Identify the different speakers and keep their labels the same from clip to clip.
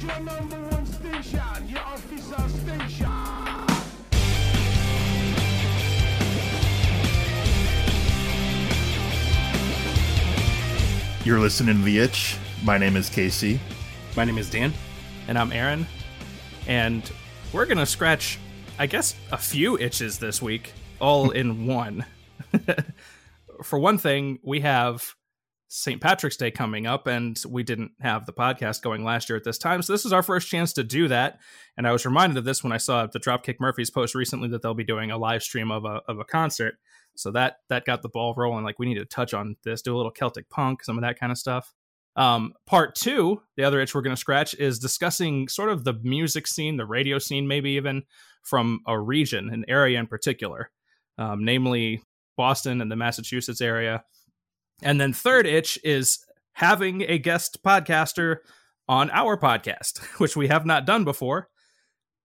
Speaker 1: is your number one station, your official station.
Speaker 2: You're listening to The Itch. My name is Casey.
Speaker 3: My name is Dan.
Speaker 4: And I'm Aaron. And we're going to scratch, I guess, a few itches this week, all in one. For one thing, we have St. Patrick's Day coming up, and we didn't have the podcast going last year at this time. So this is our first chance to do that. And I was reminded of this when I saw the Dropkick Murphys post recently that they'll be doing a live stream of a, of a concert. So that that got the ball rolling. Like we need to touch on this, do a little Celtic punk, some of that kind of stuff. Um, part two, the other itch we're going to scratch is discussing sort of the music scene, the radio scene, maybe even from a region, an area in particular, um, namely Boston and the Massachusetts area. And then third itch is having a guest podcaster on our podcast, which we have not done before.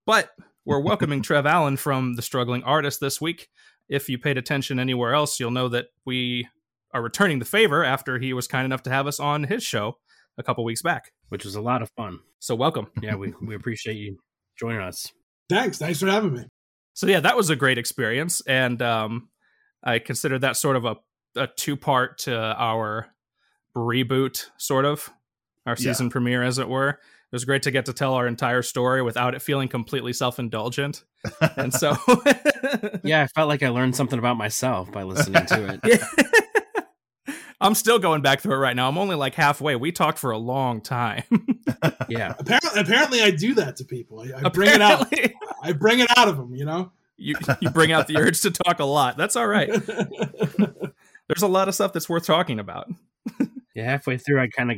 Speaker 4: But we're welcoming Trev Allen from The Struggling Artist this week if you paid attention anywhere else, you'll know that we are returning the favor after he was kind enough to have us on his show a couple weeks back,
Speaker 3: which was a lot of fun.
Speaker 4: So welcome.
Speaker 3: Yeah, we, we appreciate you joining us.
Speaker 5: Thanks. Thanks for having me.
Speaker 4: So yeah, that was a great experience, and um, I consider that sort of a, a two part to our reboot, sort of our season yeah. premiere, as it were. It was great to get to tell our entire story without it feeling completely self indulgent. and so,
Speaker 3: yeah, I felt like I learned something about myself by listening to it.
Speaker 4: I'm still going back through it right now. I'm only like halfway. We talked for a long time.
Speaker 3: yeah.
Speaker 5: Apparently, apparently, I do that to people. I, I bring it out. I bring it out of them. You know.
Speaker 4: You you bring out the urge to talk a lot. That's all right. There's a lot of stuff that's worth talking about.
Speaker 3: yeah, halfway through, I kind of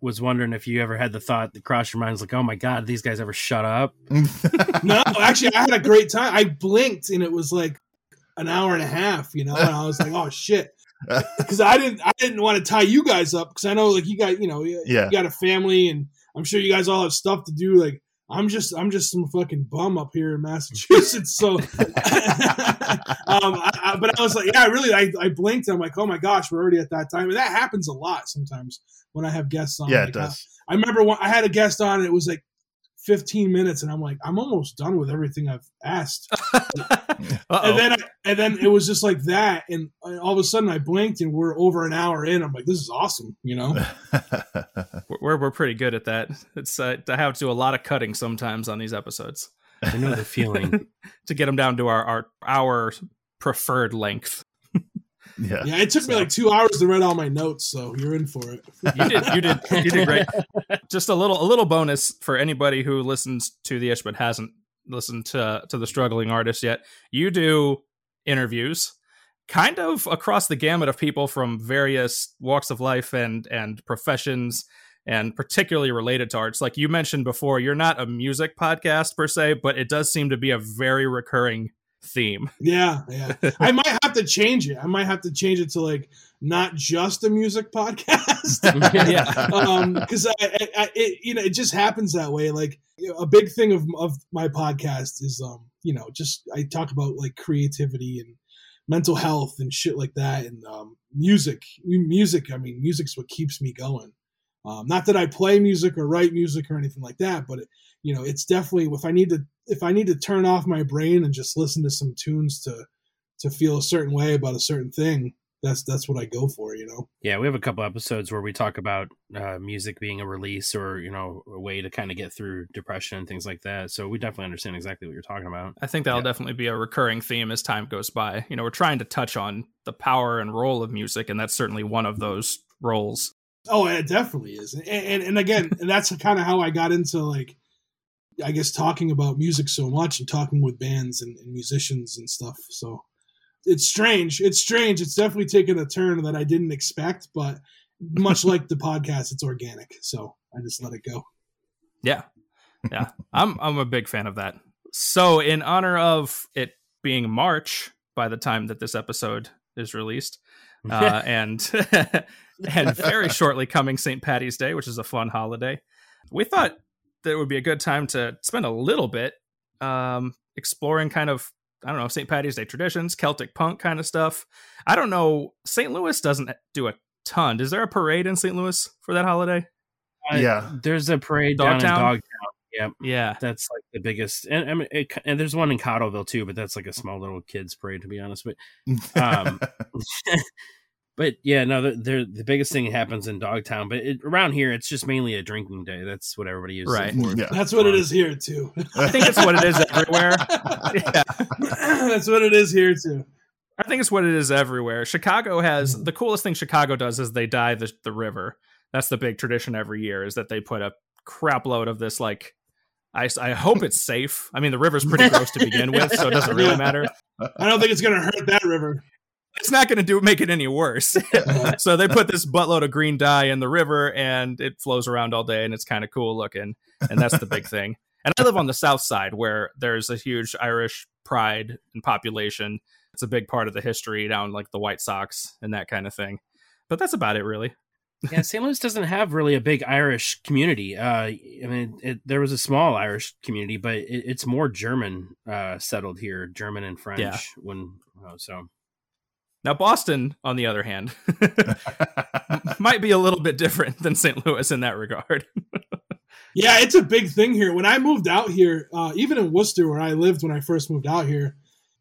Speaker 3: was wondering if you ever had the thought that crossed your mind, like, "Oh my god, these guys ever shut up?"
Speaker 5: no, actually, I had a great time. I blinked and it was like an hour and a half, you know, and I was like, "Oh shit," because I didn't, I didn't want to tie you guys up because I know, like, you guys, you know, you,
Speaker 2: yeah.
Speaker 5: you got a family, and I'm sure you guys all have stuff to do. Like, I'm just, I'm just some fucking bum up here in Massachusetts. So, um, I, I, but I was like, yeah, really, I, I blinked. I'm like, oh my gosh, we're already at that time, and that happens a lot sometimes when I have guests on.
Speaker 2: Yeah,
Speaker 5: like,
Speaker 2: it does.
Speaker 5: I, I remember when I had a guest on, and it was like 15 minutes, and I'm like, I'm almost done with everything I've asked. and then, I, and then it was just like that, and all of a sudden I blinked, and we're over an hour in. I'm like, this is awesome, you know.
Speaker 4: we're we're pretty good at that. It's uh, I have to do a lot of cutting sometimes on these episodes.
Speaker 3: I know the feeling
Speaker 4: to get them down to our our our preferred length.
Speaker 2: Yeah.
Speaker 5: Yeah, it took so. me like two hours to write all my notes, so you're in for it.
Speaker 4: you did you did you did great. Just a little a little bonus for anybody who listens to the Itch but hasn't listened to to the struggling artist yet. You do interviews kind of across the gamut of people from various walks of life and and professions and particularly related to arts. Like you mentioned before, you're not a music podcast per se, but it does seem to be a very recurring theme.
Speaker 5: Yeah, yeah. I might have to change it. I might have to change it to like not just a music podcast.
Speaker 4: yeah,
Speaker 5: because um, I, I, it, you know, it just happens that way. Like a big thing of of my podcast is, um, you know, just I talk about like creativity and mental health and shit like that, and um, music. Music. I mean, music's what keeps me going. Um, not that I play music or write music or anything like that, but it, you know, it's definitely if I need to if I need to turn off my brain and just listen to some tunes to to feel a certain way about a certain thing, that's that's what I go for, you know.
Speaker 3: Yeah, we have a couple episodes where we talk about uh, music being a release or you know a way to kind of get through depression and things like that. So we definitely understand exactly what you're talking about.
Speaker 4: I think that'll yeah. definitely be a recurring theme as time goes by. You know, we're trying to touch on the power and role of music, and that's certainly one of those roles.
Speaker 5: Oh, it definitely is, and and, and again, that's kind of how I got into like I guess talking about music so much and talking with bands and, and, musicians and stuff. So it's strange. It's strange. It's definitely taken a turn that I didn't expect, but much like the podcast, it's organic. So I just let it go.
Speaker 4: Yeah. Yeah. I'm I'm a big fan of that. So in honor of it being March by the time that this episode is released, uh, and and very shortly coming St. Patty's Day, which is a fun holiday. We thought that would be a good time to spend a little bit um, exploring kind of I don't know St. Patty's Day traditions, Celtic punk kind of stuff. I don't know. St. Louis doesn't do a ton. Is there a parade in St. Louis for that holiday?
Speaker 2: yeah,
Speaker 3: there's a parade Dogtown? down in Yep.
Speaker 4: Yeah.
Speaker 3: That's like the biggest, and I mean, it, and there's one in Cottleville too, but that's like a small little kids parade to be honest. But Um, but yeah, no, the, the the biggest thing happens in Dogtown, but it, around here it's just mainly a drinking day. That's what everybody uses
Speaker 4: Right.
Speaker 3: it for.
Speaker 2: Yeah.
Speaker 5: That's what it is here too.
Speaker 4: I think it's what it is everywhere. Yeah.
Speaker 5: That's what it is here too.
Speaker 4: I think it's what it is everywhere. Chicago has the coolest thing Chicago does is they dye the, the river. That's the big tradition every year is that they put a crap load of this like I, I hope it's safe. I mean the river's pretty gross to begin with, so it doesn't really matter.
Speaker 5: I don't think it's gonna hurt that river.
Speaker 4: It's not going to do make it any worse. so they put this buttload of green dye in the river and it flows around all day and it's kind of cool looking and that's the big thing. And I live on the south side where there's a huge Irish pride and population. It's a big part of the history down like the White Sox and that kind of thing. But that's about it really.
Speaker 3: yeah, St. Louis doesn't have really a big Irish community. Uh, I mean, it, there was a small Irish community, but it, it's more German uh, settled here, German and French.
Speaker 4: Yeah.
Speaker 3: When uh, so,
Speaker 4: Now Boston on the other hand might be a little bit different than St. Louis in that regard.
Speaker 5: Yeah, it's a big thing here. When I moved out here, uh, even in Worcester, where I lived when I first moved out here,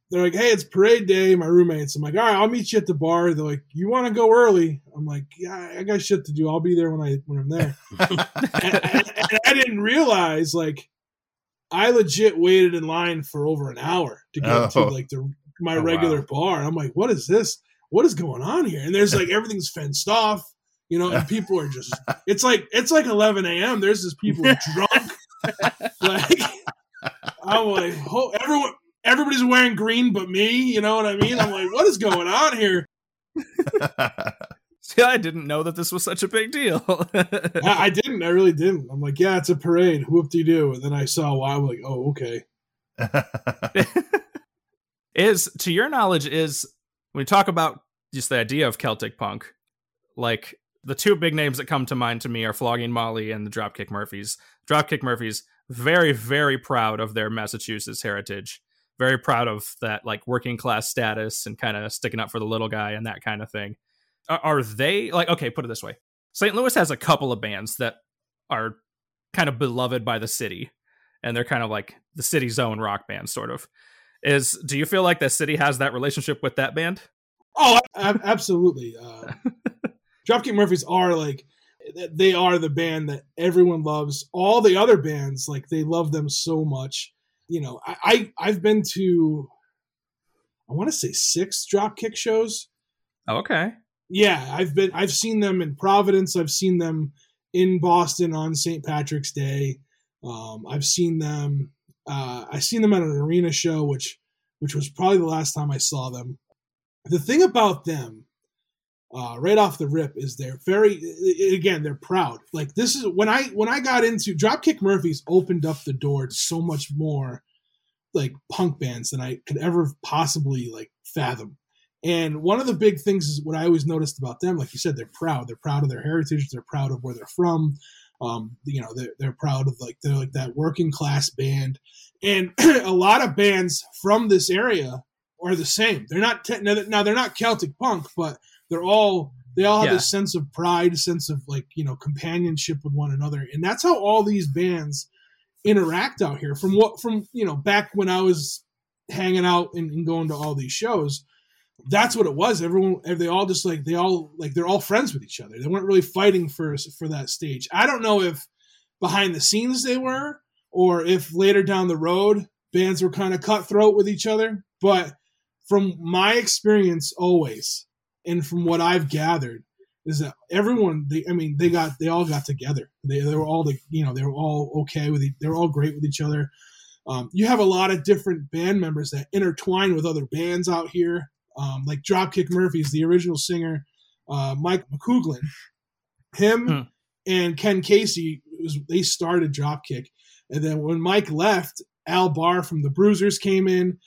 Speaker 5: they're like, "Hey, it's parade day." My roommates, I'm like, "All right, I'll meet you at the bar." They're like, "You want to go early?" I'm like, "Yeah, I got shit to do. I'll be there when I when I'm there." and, and- and I didn't realize like I legit waited in line for over an hour to get to
Speaker 2: Oh.
Speaker 5: like the my
Speaker 3: Oh,
Speaker 5: regular
Speaker 3: wow.
Speaker 5: bar. I'm like, "What is this? What is going on here?" And there's like everything's fenced off. You know, and people are just it's like it's like 11 a.m. There's just people drunk. like I'm like, oh, everyone, everybody's wearing green but me. You know what I mean? I'm like, what is going on here?
Speaker 4: See, I didn't know that this was such a big deal.
Speaker 5: I, I didn't. I really didn't. I'm like, yeah, it's a parade. Whoop de doo. And then I saw why. I'm like, oh, okay.
Speaker 4: Is to your knowledge is when we talk about just the idea of celtic punk like the two big names that come to mind to me are flogging molly and the dropkick murphys. Dropkick murphys very very proud of their massachusetts heritage. Very proud of that like working class status and kind of sticking up for the little guy and that kind of thing. Are, are they like okay put it this way. St louis has a couple of bands that are kind of beloved by the city and they're kind of like the city's own rock band sort of is do you feel like the city has that relationship with that band
Speaker 5: Oh, ab- absolutely. Uh, Dropkick Murphys are like, they are the band that everyone loves. All the other bands, like, they love them so much. You know, I, I I've been to, I want to say six Dropkick shows.
Speaker 4: okay
Speaker 5: Yeah, I've been I've seen them in Providence. I've seen them in Boston on St. Patrick's Day. Um, I've seen them. Uh, I've seen them at an arena show, which which was probably the last time I saw them. The thing about them, uh, right off the rip, is they're very again they're proud. Like this is when I when I got into Dropkick Murphys opened up the door to so much more like punk bands than I could ever possibly like fathom. And one of the big things is what I always noticed about them, like you said, they're proud. They're proud of their heritage. They're proud of where they're from. Um, you know, they're, they're proud of like they're like that working class band. And a lot of bands from this area are the same. They're not te- now, now they're not Celtic punk, but they're all they all have
Speaker 4: Yeah.
Speaker 5: this sense of pride, sense of like you know companionship with one another, and that's how all these bands interact out here. From what from you know back when I was hanging out and, and going to all these shows, that's what it was. Everyone, they all just like they all like they're all friends with each other. They weren't really fighting for for that stage. I don't know if behind the scenes they were, or if later down the road bands were kind of cutthroat with each other. But from my experience, always, and from what I've gathered, is that everyone they I mean they got they all got together. They they were all the you know they were all okay with they were all great with each other. Um, you have a lot of different band members that intertwine with other bands out here, um, like Dropkick Murphys, the original singer, uh, Mike McColgan. Him
Speaker 4: Hmm.
Speaker 5: and Ken Casey was they started Dropkick, and then when Mike left, Al Barr from the Bruisers came in.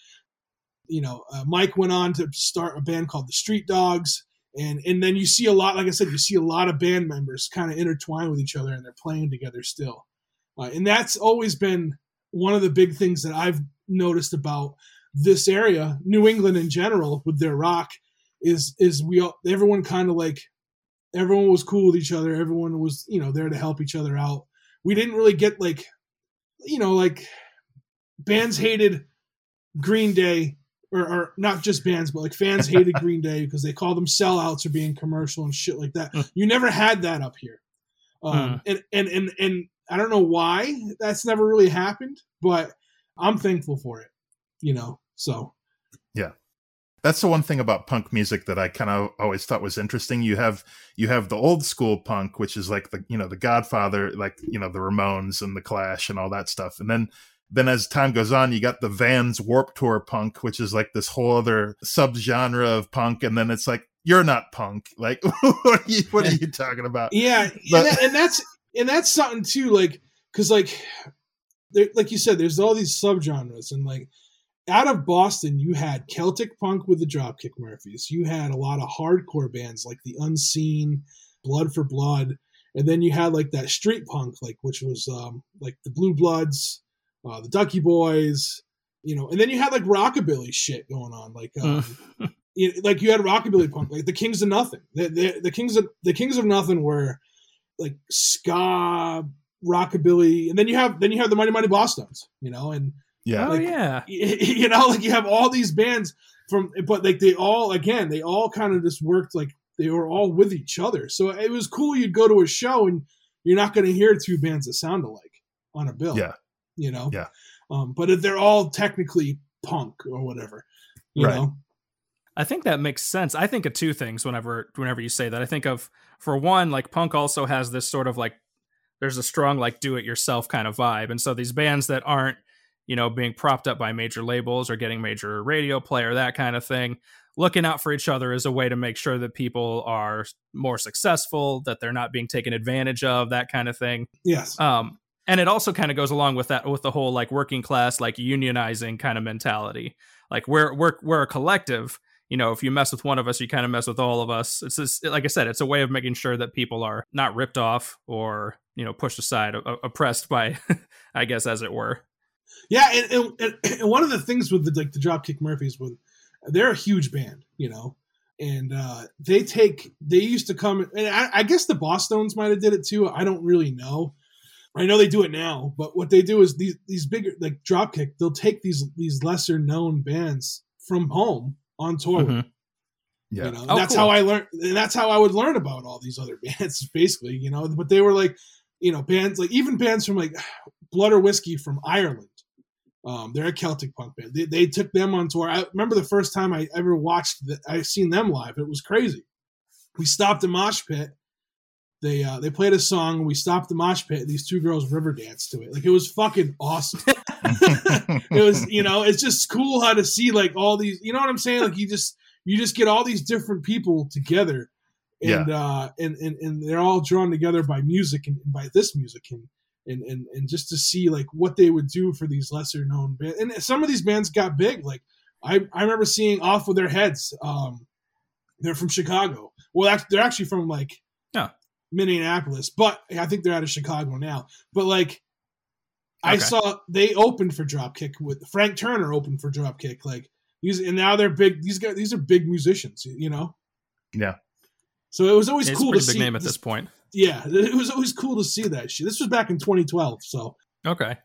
Speaker 5: You know, uh, Mike went on to start a band called the Street Dogs, and and then you see a lot, like I said, you see a lot of band members kind of intertwine with each other, and they're playing together still, uh, and that's always been one of the big things that I've noticed about this area, New England in general, with their rock, is is we all everyone kind of like everyone was cool with each other. Everyone was you know there to help each other out. We didn't really get like you know, like bands hated Green Day, or, or not just bands, but like fans hated Green Day because they call them sellouts or being commercial and shit like that. You never had that up here, um, and and and and I don't know why that's never really happened, but I'm thankful for it. You know, so yeah.
Speaker 2: That's the one thing about punk music that I kind of always thought was interesting. You have you have the old school punk, which is like the you know the Godfather, like you know the Ramones and the Clash and all that stuff, and then then as time goes on, you got the Vans Warp Tour punk, which is like this whole other subgenre of punk, and then it's like you're not punk. Like what are you what are you talking about?
Speaker 5: Yeah,
Speaker 2: But-
Speaker 5: and, that, and that's and that's something too, like because like there, like you said, there's all these subgenres, and like out of Boston, you had Celtic punk with the Dropkick Murphys. You had a lot of hardcore bands like the Unseen, Blood for Blood, and then you had like that street punk, like which was um like the Blue Bloods, uh, the Ducky Boys, you know, and then you had like rockabilly shit going on, like um, you like you had rockabilly punk, like the Kings of Nothing. The, the, the Kings of the Kings of Nothing were like ska, rockabilly, and then you have then you have the Mighty Mighty Bosstones, you know, and
Speaker 2: Yeah,
Speaker 4: oh
Speaker 5: like-
Speaker 4: yeah.
Speaker 5: you know, like you have all these bands from, but like they all again, they all kind of just worked like they were all with each other. So it was cool. You'd go to a show and you're not going to hear two bands that sound alike on a bill.
Speaker 2: Yeah.
Speaker 5: you know.
Speaker 2: Yeah.
Speaker 5: Um, but if they're all technically punk or whatever, you
Speaker 2: Right.
Speaker 5: know.
Speaker 4: I think that makes sense. I think of two things whenever whenever you say that. I think of for one, like punk also has this sort of like there's a strong like do it yourself kind of vibe. And so these bands that aren't, you know, being propped up by major labels or getting major radio play or that kind of thing, looking out for each other is a way to make sure that people are more successful, that they're not being taken advantage of, that kind of thing.
Speaker 5: Yes.
Speaker 4: Um, and it also kind of goes along with that with the whole like working class like unionizing kind of mentality. Like we're we're we're a collective. You know, if you mess with one of us, you kind of mess with all of us. It's just, like I said, it's a way of making sure that people are not ripped off or you know pushed aside, oppressed by, I guess, as it were.
Speaker 5: Yeah, and, and, and- and one of the things with the like the Dropkick Murphys, when they're a huge band, you know, and uh, they take they used to come, and I, I guess the Bosstones might have did it too. I don't really know. I know they do it now, but what they do is these these bigger like Dropkick, they'll take these these lesser known bands from home on tour. with
Speaker 4: Mhm.
Speaker 2: yeah,
Speaker 5: You know,
Speaker 4: Oh,
Speaker 5: that's
Speaker 4: cool.
Speaker 5: how I learned. And that's how I would learn about all these other bands, basically. You know, but they were like, you know, bands like even bands from like Blood or Whiskey from Ireland. Um, they're a Celtic punk band. They, they took them on tour. I remember the first time I ever watched. The, I seen them live. It was crazy. We stopped a mosh pit. They uh, they played a song. We stopped the mosh pit. These two girls river danced to it. Like it was fucking awesome. it was you know it's just cool how to see like all these you know what i'm saying like you just you just get all these different people together and uh and, and and they're all drawn together by music and, and by this music and and, and and just to see like what they would do for these lesser known bands and some of these bands got big like i i remember seeing off with their heads um they're from chicago well they're actually from like
Speaker 4: Yeah.
Speaker 5: minneapolis but i think they're out of chicago now but like I
Speaker 4: Okay.
Speaker 5: saw they opened for Dropkick with Frank Turner opened for Dropkick, like these, and now they're big. These guys, these are big musicians, you know.
Speaker 2: Yeah.
Speaker 5: So it was always
Speaker 4: It's
Speaker 5: cool to see.
Speaker 4: name at this point.
Speaker 5: Yeah, it was always cool to see that shit. This was back in 2012, so
Speaker 4: Okay.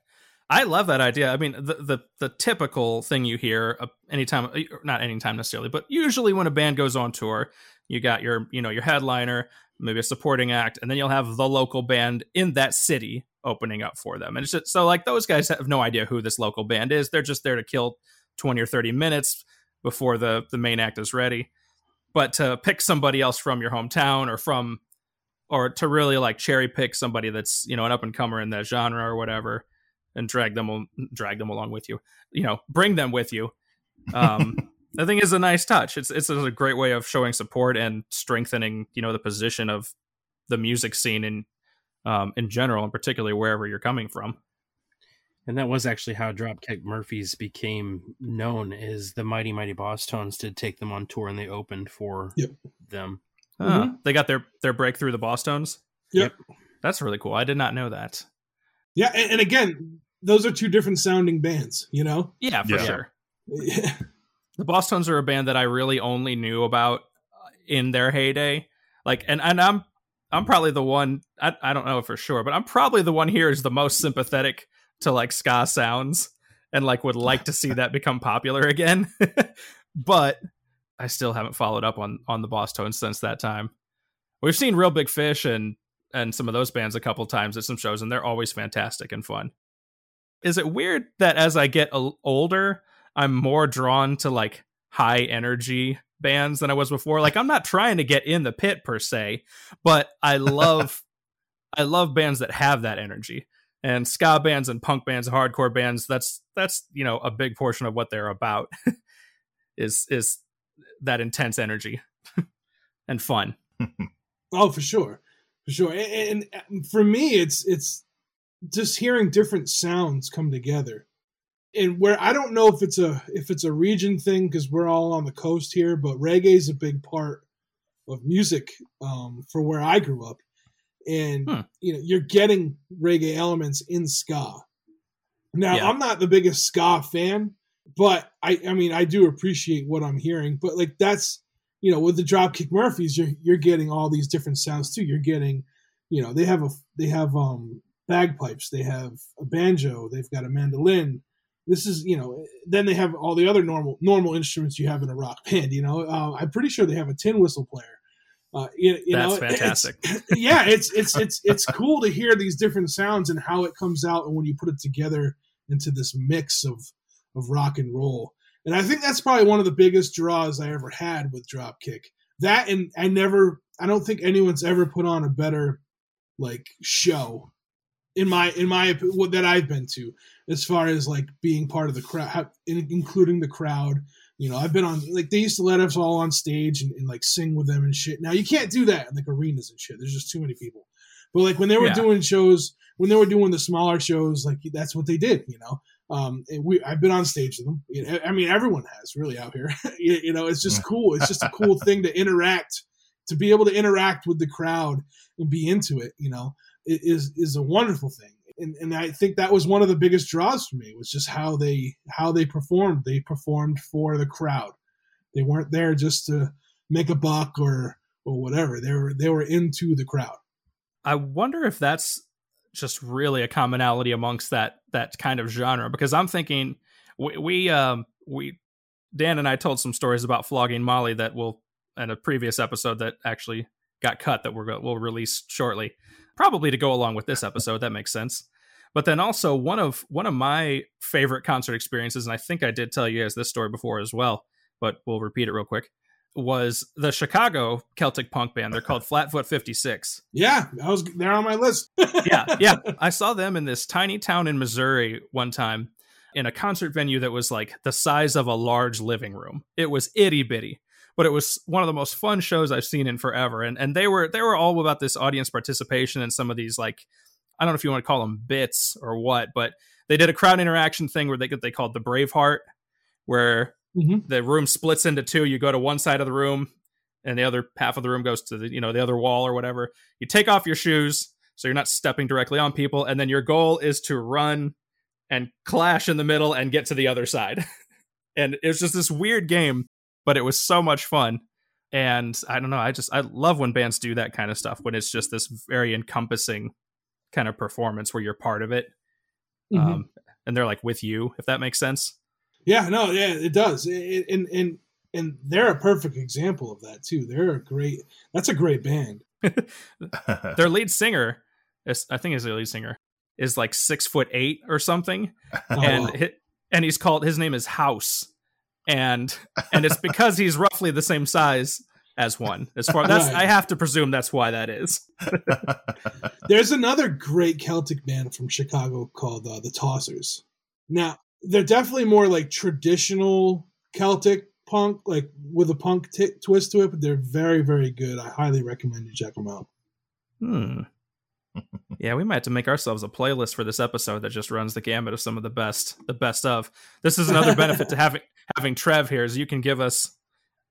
Speaker 4: I love that idea. I mean, the the, the typical thing you hear uh, anytime, uh, not anytime necessarily, but usually when a band goes on tour, you got your you know your headliner, maybe a supporting act, and then you'll have the local band in that city opening up for them. And it's just so like those guys have no idea who this local band is. They're just there to kill twenty or thirty minutes before the the main act is ready. But to pick somebody else from your hometown or from or to really like cherry pick somebody that's you know an up and comer in that genre or whatever and drag them drag them along with you you know bring them with you um i think is a nice touch. It's it's a great way of showing support and strengthening you know the position of the music scene in um in general and particularly wherever you're coming from
Speaker 3: And that was actually how Dropkick Murphys became known is the Mighty Mighty Bosstones did take them on tour and they opened for
Speaker 5: Yep.
Speaker 3: them.
Speaker 4: Ah, they got their their breakthrough the bosstones
Speaker 5: Yep.
Speaker 4: that's really cool i did not know that
Speaker 5: yeah. And, and again, those are two different sounding bands, you know.
Speaker 4: yeah for
Speaker 2: Yeah.
Speaker 4: sure the Bosstones are a band that I really only knew about uh, in their heyday. Like, and, and I'm I'm probably the one I, I don't know for sure, but I'm probably the one here is the most sympathetic to like ska sounds and like would like to see that become popular again. but I still haven't followed up on on the Bosstones since that time. We've seen Reel Big Fish and and some of those bands a couple times at some shows, and they're always fantastic and fun. Is it weird that as I get older, I'm more drawn to like high energy bands than I was before? Like I'm not trying to get in the pit per se, but I love I love bands that have that energy. And ska bands and punk bands, and hardcore bands, that's that's, you know, a big portion of what they're about is is that intense energy and fun.
Speaker 5: Oh, for sure, for sure. And, and for me, it's it's just hearing different sounds come together, and where I don't know if it's a if it's a region thing because we're all on the coast here, but reggae is a big part of music um, for where I grew up, and
Speaker 4: Hmm.
Speaker 5: you know you're getting reggae elements in ska. Now
Speaker 4: Yeah.
Speaker 5: I'm not the biggest ska fan, but I I mean I do appreciate what I'm hearing. But like that's you know with the Dropkick Murphys, you're you're getting all these different sounds too. You're getting you know they have a they have um bagpipes, they have a banjo, they've got a mandolin. This is you know then they have all the other normal normal instruments you have in a rock band. You know uh, I'm pretty sure they have a tin whistle player. Uh, you, you
Speaker 4: That's
Speaker 5: know, it's-
Speaker 4: fantastic.
Speaker 5: yeah, it's it's it's it's cool to hear these different sounds and how it comes out and when you put it together into this mix of of rock and roll. And I think that's probably one of the biggest draws I ever had with Dropkick. That and I never I don't think anyone's ever put on a better like show in my in my what that I've been to as far as like being part of the crowd including the crowd you know i've been on like they used to let us all on stage and, and like sing with them and shit. Now you can't do that in like arenas and shit. There's just too many people. But like when they were
Speaker 4: Yeah.
Speaker 5: doing shows when they were doing the smaller shows like that's what they did you know? Um and we i've been on stage with them. You know, i mean everyone has really out here. You, you know it's just cool. It's just a cool thing to interact to be able to interact with the crowd and be into it you know i- is is a wonderful thing and, and I think that was one of the biggest draws for me was just how they how they performed. They performed for the crowd. They weren't there just to make a buck or or whatever. They were they were into the crowd.
Speaker 4: I wonder if that's just really a commonality amongst that that kind of genre because I'm thinking we, we um we Dan and I told some stories about flogging Molly that will in a previous episode that actually got cut that we're we'll release shortly probably to go along with this episode that makes sense but then also one of one of my favorite concert experiences and I think I did tell you guys this story before as well but we'll repeat it real quick was the Chicago Celtic punk band they're called Flatfoot 56
Speaker 5: Yeah, I was they're on my list.
Speaker 4: yeah, yeah. I saw them in this tiny town in Missouri one time in a concert venue that was like the size of a large living room. It was itty bitty, but it was one of the most fun shows I've seen in forever. And and they were they were all about this audience participation and some of these like I don't know if you want to call them bits or what, but they did a crowd interaction thing where they they called the Braveheart, where
Speaker 5: Mhm.
Speaker 4: the room splits into two. You go to one side of the room, and the other half of the room goes to the you know the other wall or whatever. You take off your shoes so you're not stepping directly on people, and then your goal is to run and clash in the middle and get to the other side. and it was just this weird game, but it was so much fun. And I don't know, I just I love when bands do that kind of stuff when it's just this very encompassing kind of performance where you're part of it.
Speaker 5: Mhm.
Speaker 4: Um, and they're like with you, if that makes sense.
Speaker 5: Yeah, no, yeah, it does. It- and and and they're a perfect example of that too. They're a great. That's a great band.
Speaker 4: Their lead singer, is, I think is their lead singer, is like six foot eight or something.
Speaker 5: Oh,
Speaker 4: and
Speaker 5: wow.
Speaker 4: hi- and he's called his name is House, and and it's because he's roughly the same size as one. As far that's
Speaker 5: Right.
Speaker 4: I have to presume that's why that is.
Speaker 5: There's another great Celtic band from Chicago called uh, the Tossers. Now, they're definitely more like traditional Celtic punk, like with a punk t- twist to it, but they're very, very good. I highly recommend you check them out.
Speaker 4: Hmm. Yeah, we might have to make ourselves a playlist for this episode that just runs the gamut of some of the best, the best of. This is another benefit to having having Trev here is you can give us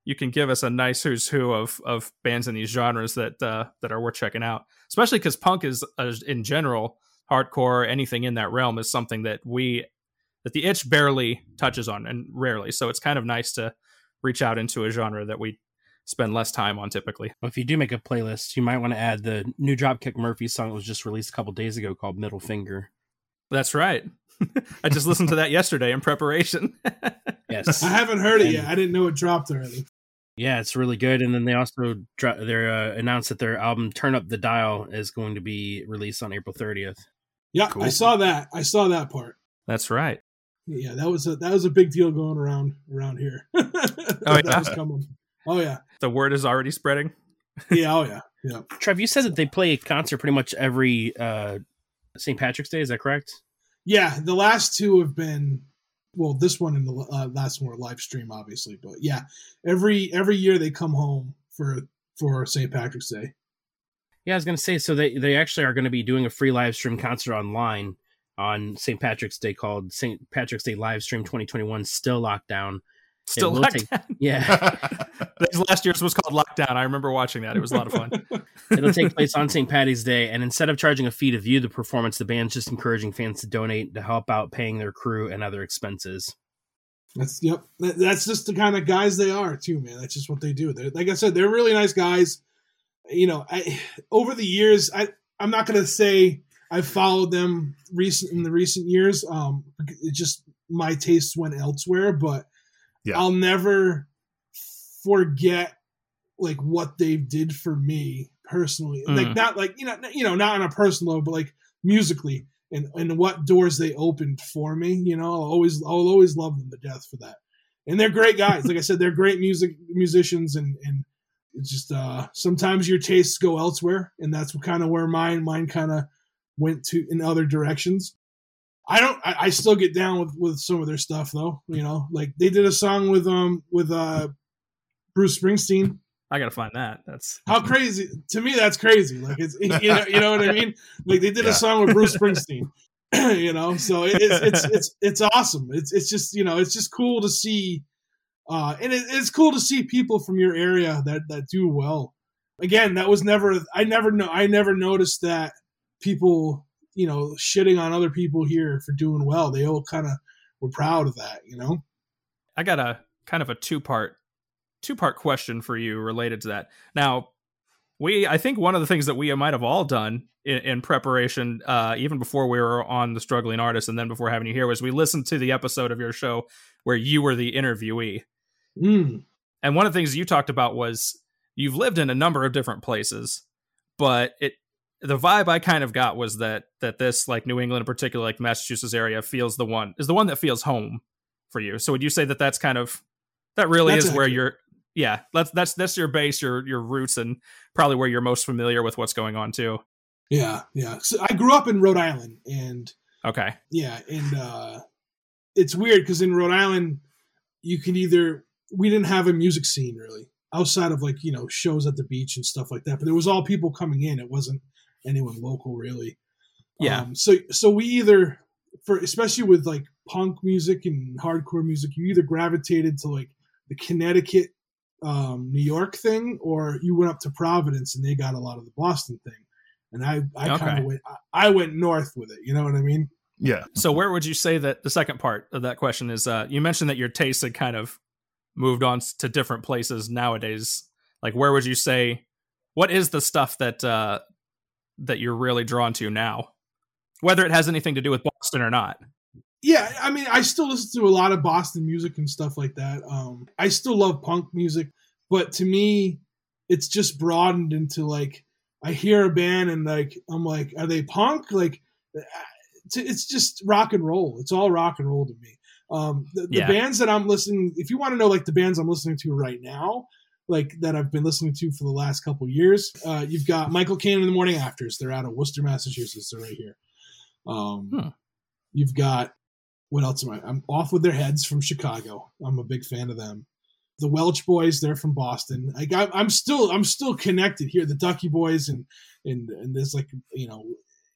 Speaker 4: you can give us a nice who's who of of bands in these genres that uh, that are worth checking out. Especially because punk is uh, in general hardcore, anything in that realm is something that we that the itch barely touches on and rarely. So it's kind of nice to reach out into a genre that we spend less time on typically.
Speaker 3: Well, if you do make a playlist, you might want to add the new Dropkick Murphy song that was just released a couple days ago called Middle Finger.
Speaker 4: That's right. I just listened to that yesterday in preparation.
Speaker 3: Yes.
Speaker 5: I haven't heard it
Speaker 3: And-
Speaker 5: yet. I didn't know it dropped already.
Speaker 3: Yeah, it's really good. And then they also dro- they uh, announced that their album "Turn Up the Dial" is going to be released on April 30th.
Speaker 5: Yeah,
Speaker 2: Cool.
Speaker 5: I saw that. I saw that part.
Speaker 4: That's right.
Speaker 5: Yeah, that was a that was a big deal going around around here.
Speaker 4: Oh,
Speaker 5: that
Speaker 4: yeah?
Speaker 5: was coming. Oh yeah,
Speaker 4: The word is already spreading.
Speaker 5: yeah, oh yeah, yeah.
Speaker 3: Trev, you said that they play a concert pretty much every uh, St. Patrick's Day. Is that correct?
Speaker 5: Yeah, the last two have been well. This one and the uh, last one were live stream, obviously, but yeah, every every year they come home for for St. Patrick's Day.
Speaker 3: Yeah, I was going to say. So they they actually are going to be doing a free live stream concert online on St. Patrick's Day called St. Patrick's Day Live Stream 2021. Still lockdown.
Speaker 4: Still
Speaker 3: will
Speaker 4: locked
Speaker 3: take- Yeah,
Speaker 4: This last year's was called Lockdown. I remember watching that. It was a lot of fun.
Speaker 3: it'll take place on St. Patty's Day. And instead of charging a fee to view the performance, the band's just encouraging fans to donate to help out paying their crew and other expenses.
Speaker 5: That's yep. That, that's just the kind of guys they are too, man. That's just what they do. They're, like I said, they're really nice guys. You know, I over the years, I I'm not gonna say I've followed them recent in the recent years. Um, it just my tastes went elsewhere, but
Speaker 2: Yeah.
Speaker 5: I'll never forget like what they did for me personally. Like
Speaker 4: Mm.
Speaker 5: not like you know you know not on a personal level, but like musically and and what doors they opened for me. You know, I'll always I'll always love them to death for that. And they're great guys. Like I said, they're great music musicians, and and it's just uh sometimes your tastes go elsewhere, and that's kind of where mine mine kind of went to in other directions. I don't. I, I still get down with with some of their stuff though. You know, like they did a song with um with uh Bruce Springsteen.
Speaker 4: I gotta find that. That's
Speaker 5: How crazy to me that's crazy. Like it's you know you know what I mean. Like they did
Speaker 2: Yeah.
Speaker 5: a song with Bruce Springsteen. you know, so it, it's it's it's it's awesome. It's it's just you know it's just cool to see, uh, and it, it's cool to see people from your area that that do well. Again, that was never I never know I never noticed that people you know shitting on other people here for doing well. They all kind of were proud of that. You know.
Speaker 4: I got a kind of a two part two part question for you related to that. Now, we I think one of the things that we might have all done in, in preparation, uh, even before we were on the struggling artist, and then before having you here, was we listened to the episode of your show where you were the interviewee.
Speaker 5: Mm.
Speaker 4: And one of the things you talked about was you've lived in a number of different places, but it the vibe I kind of got was that that this like New England in particular, like Massachusetts area, feels the one is the one that feels home for you. So would you say that that's kind of that really
Speaker 5: That's
Speaker 4: is where you're yeah that's that's that's your base your your roots and probably where you're most familiar with what's going on too.
Speaker 5: Yeah, yeah. So I grew up in Rhode Island, and
Speaker 4: Okay.
Speaker 5: Yeah, and uh, it's weird because in Rhode Island, you can either we didn't have a music scene really outside of like you know shows at the beach and stuff like that, but there was all people coming in. It wasn't anyone local really.
Speaker 4: Yeah.
Speaker 5: Um, so so we either for especially with like punk music and hardcore music, you either gravitated to like the Connecticut, um, New York thing, or you went up to Providence and they got a lot of the Boston thing. And I, I
Speaker 4: Okay.
Speaker 5: kind of went, I- I went north with it. You know what I mean?
Speaker 2: yeah.
Speaker 4: So where would you say that the second part of that question is? Uh, you mentioned that your tastes had kind of moved on to different places nowadays. Like, where would you say? What is the stuff that uh, that you're really drawn to now? Whether it has anything to do with Boston or not.
Speaker 5: Yeah, I mean, I still listen to a lot of Boston music and stuff like that. Um, I still love punk music, but to me, it's just broadened into like I hear a band and like I'm like, are they punk? Like, uh, it's- just rock and roll. It's all rock and roll to me. Um, the, the bands that I'm listening, if you want to know like the bands I'm listening to right now, like that I've been listening to for the last couple years, uh, you've got Michael Caine and the Morning Afters. They're out of Worcester, Massachusetts. They're right here. Um,
Speaker 4: Hmm.
Speaker 5: You've got what else am I? I'm off with their heads from Chicago. I'm a big fan of them. The Welch Boys, they're from Boston. I got, I'm still, I'm still connected here. The Ducky Boys and and and there's like you know,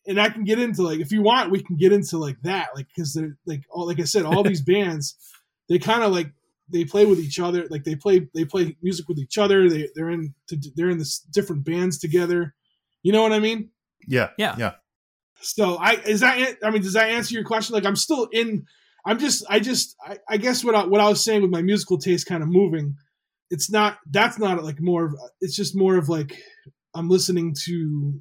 Speaker 5: and I can get into like if you want, we can get into like that, like because they're like all like I said, all these bands, they kind of like they play with each other. Like they play, they play music with each other. They they're in they're in this different bands together. You know what I mean?
Speaker 2: Yeah.
Speaker 4: Yeah.
Speaker 2: Yeah.
Speaker 5: So I is that an- I mean does that answer your question? Like I'm still in. I'm just I just I, I guess what I, what I was saying with my musical taste kind of moving. It's not that's not like more of it's just more of like I'm listening to.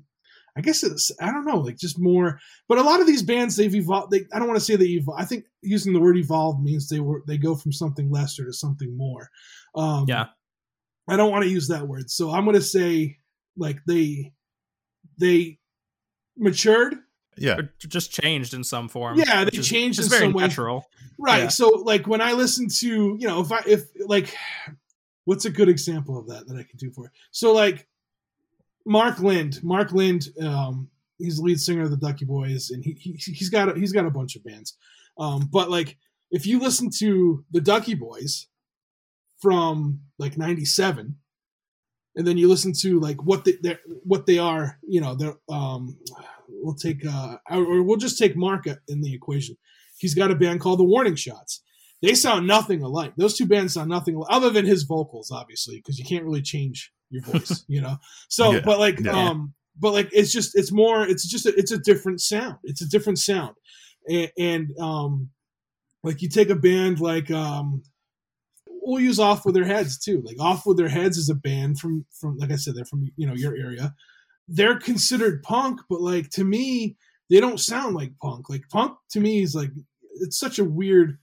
Speaker 5: I guess it's I don't know, like just more. But a lot of these bands they've evolved. They, I don't want to say they evolve. I think using the word evolve means they were they go from something lesser to something more. Um,
Speaker 4: Yeah.
Speaker 5: I don't want to use that word, so I'm going to say like they they matured.
Speaker 2: Yeah.
Speaker 4: Or just changed in some form.
Speaker 5: Yeah, they
Speaker 4: is-
Speaker 5: changed
Speaker 4: is
Speaker 5: in
Speaker 4: very
Speaker 5: some way.
Speaker 4: natural.
Speaker 5: Right.
Speaker 4: Yeah.
Speaker 5: So like when I listen to, you know, if I if like what's a good example of that that I can do for it? So like Mark Lind, Mark Lind, um, he's the lead singer of the Ducky Boys, and he, he he's got a, he's got a bunch of bands. Um, but like if you listen to the Ducky Boys from like '97, and then you listen to like what they what they are, you know, they're um, we'll take uh, or we'll just take Mark in the equation. He's got a band called the Warning Shots. They sound nothing alike. Those two bands sound nothing alike, other than his vocals, obviously, because you can't really change your voice, you know. So,
Speaker 2: Yeah,
Speaker 5: but like,
Speaker 2: yeah.
Speaker 5: um, but like, it's just, it's more, it's just, a, it's a different sound. It's a different sound, and, and um, like you take a band like um, we'll use Off with Their Heads too. Like Off with Their Heads is a band from from like I said, they're from you know your area. They're considered punk, but like to me, they don't sound like punk. Like punk to me is like it's such a weird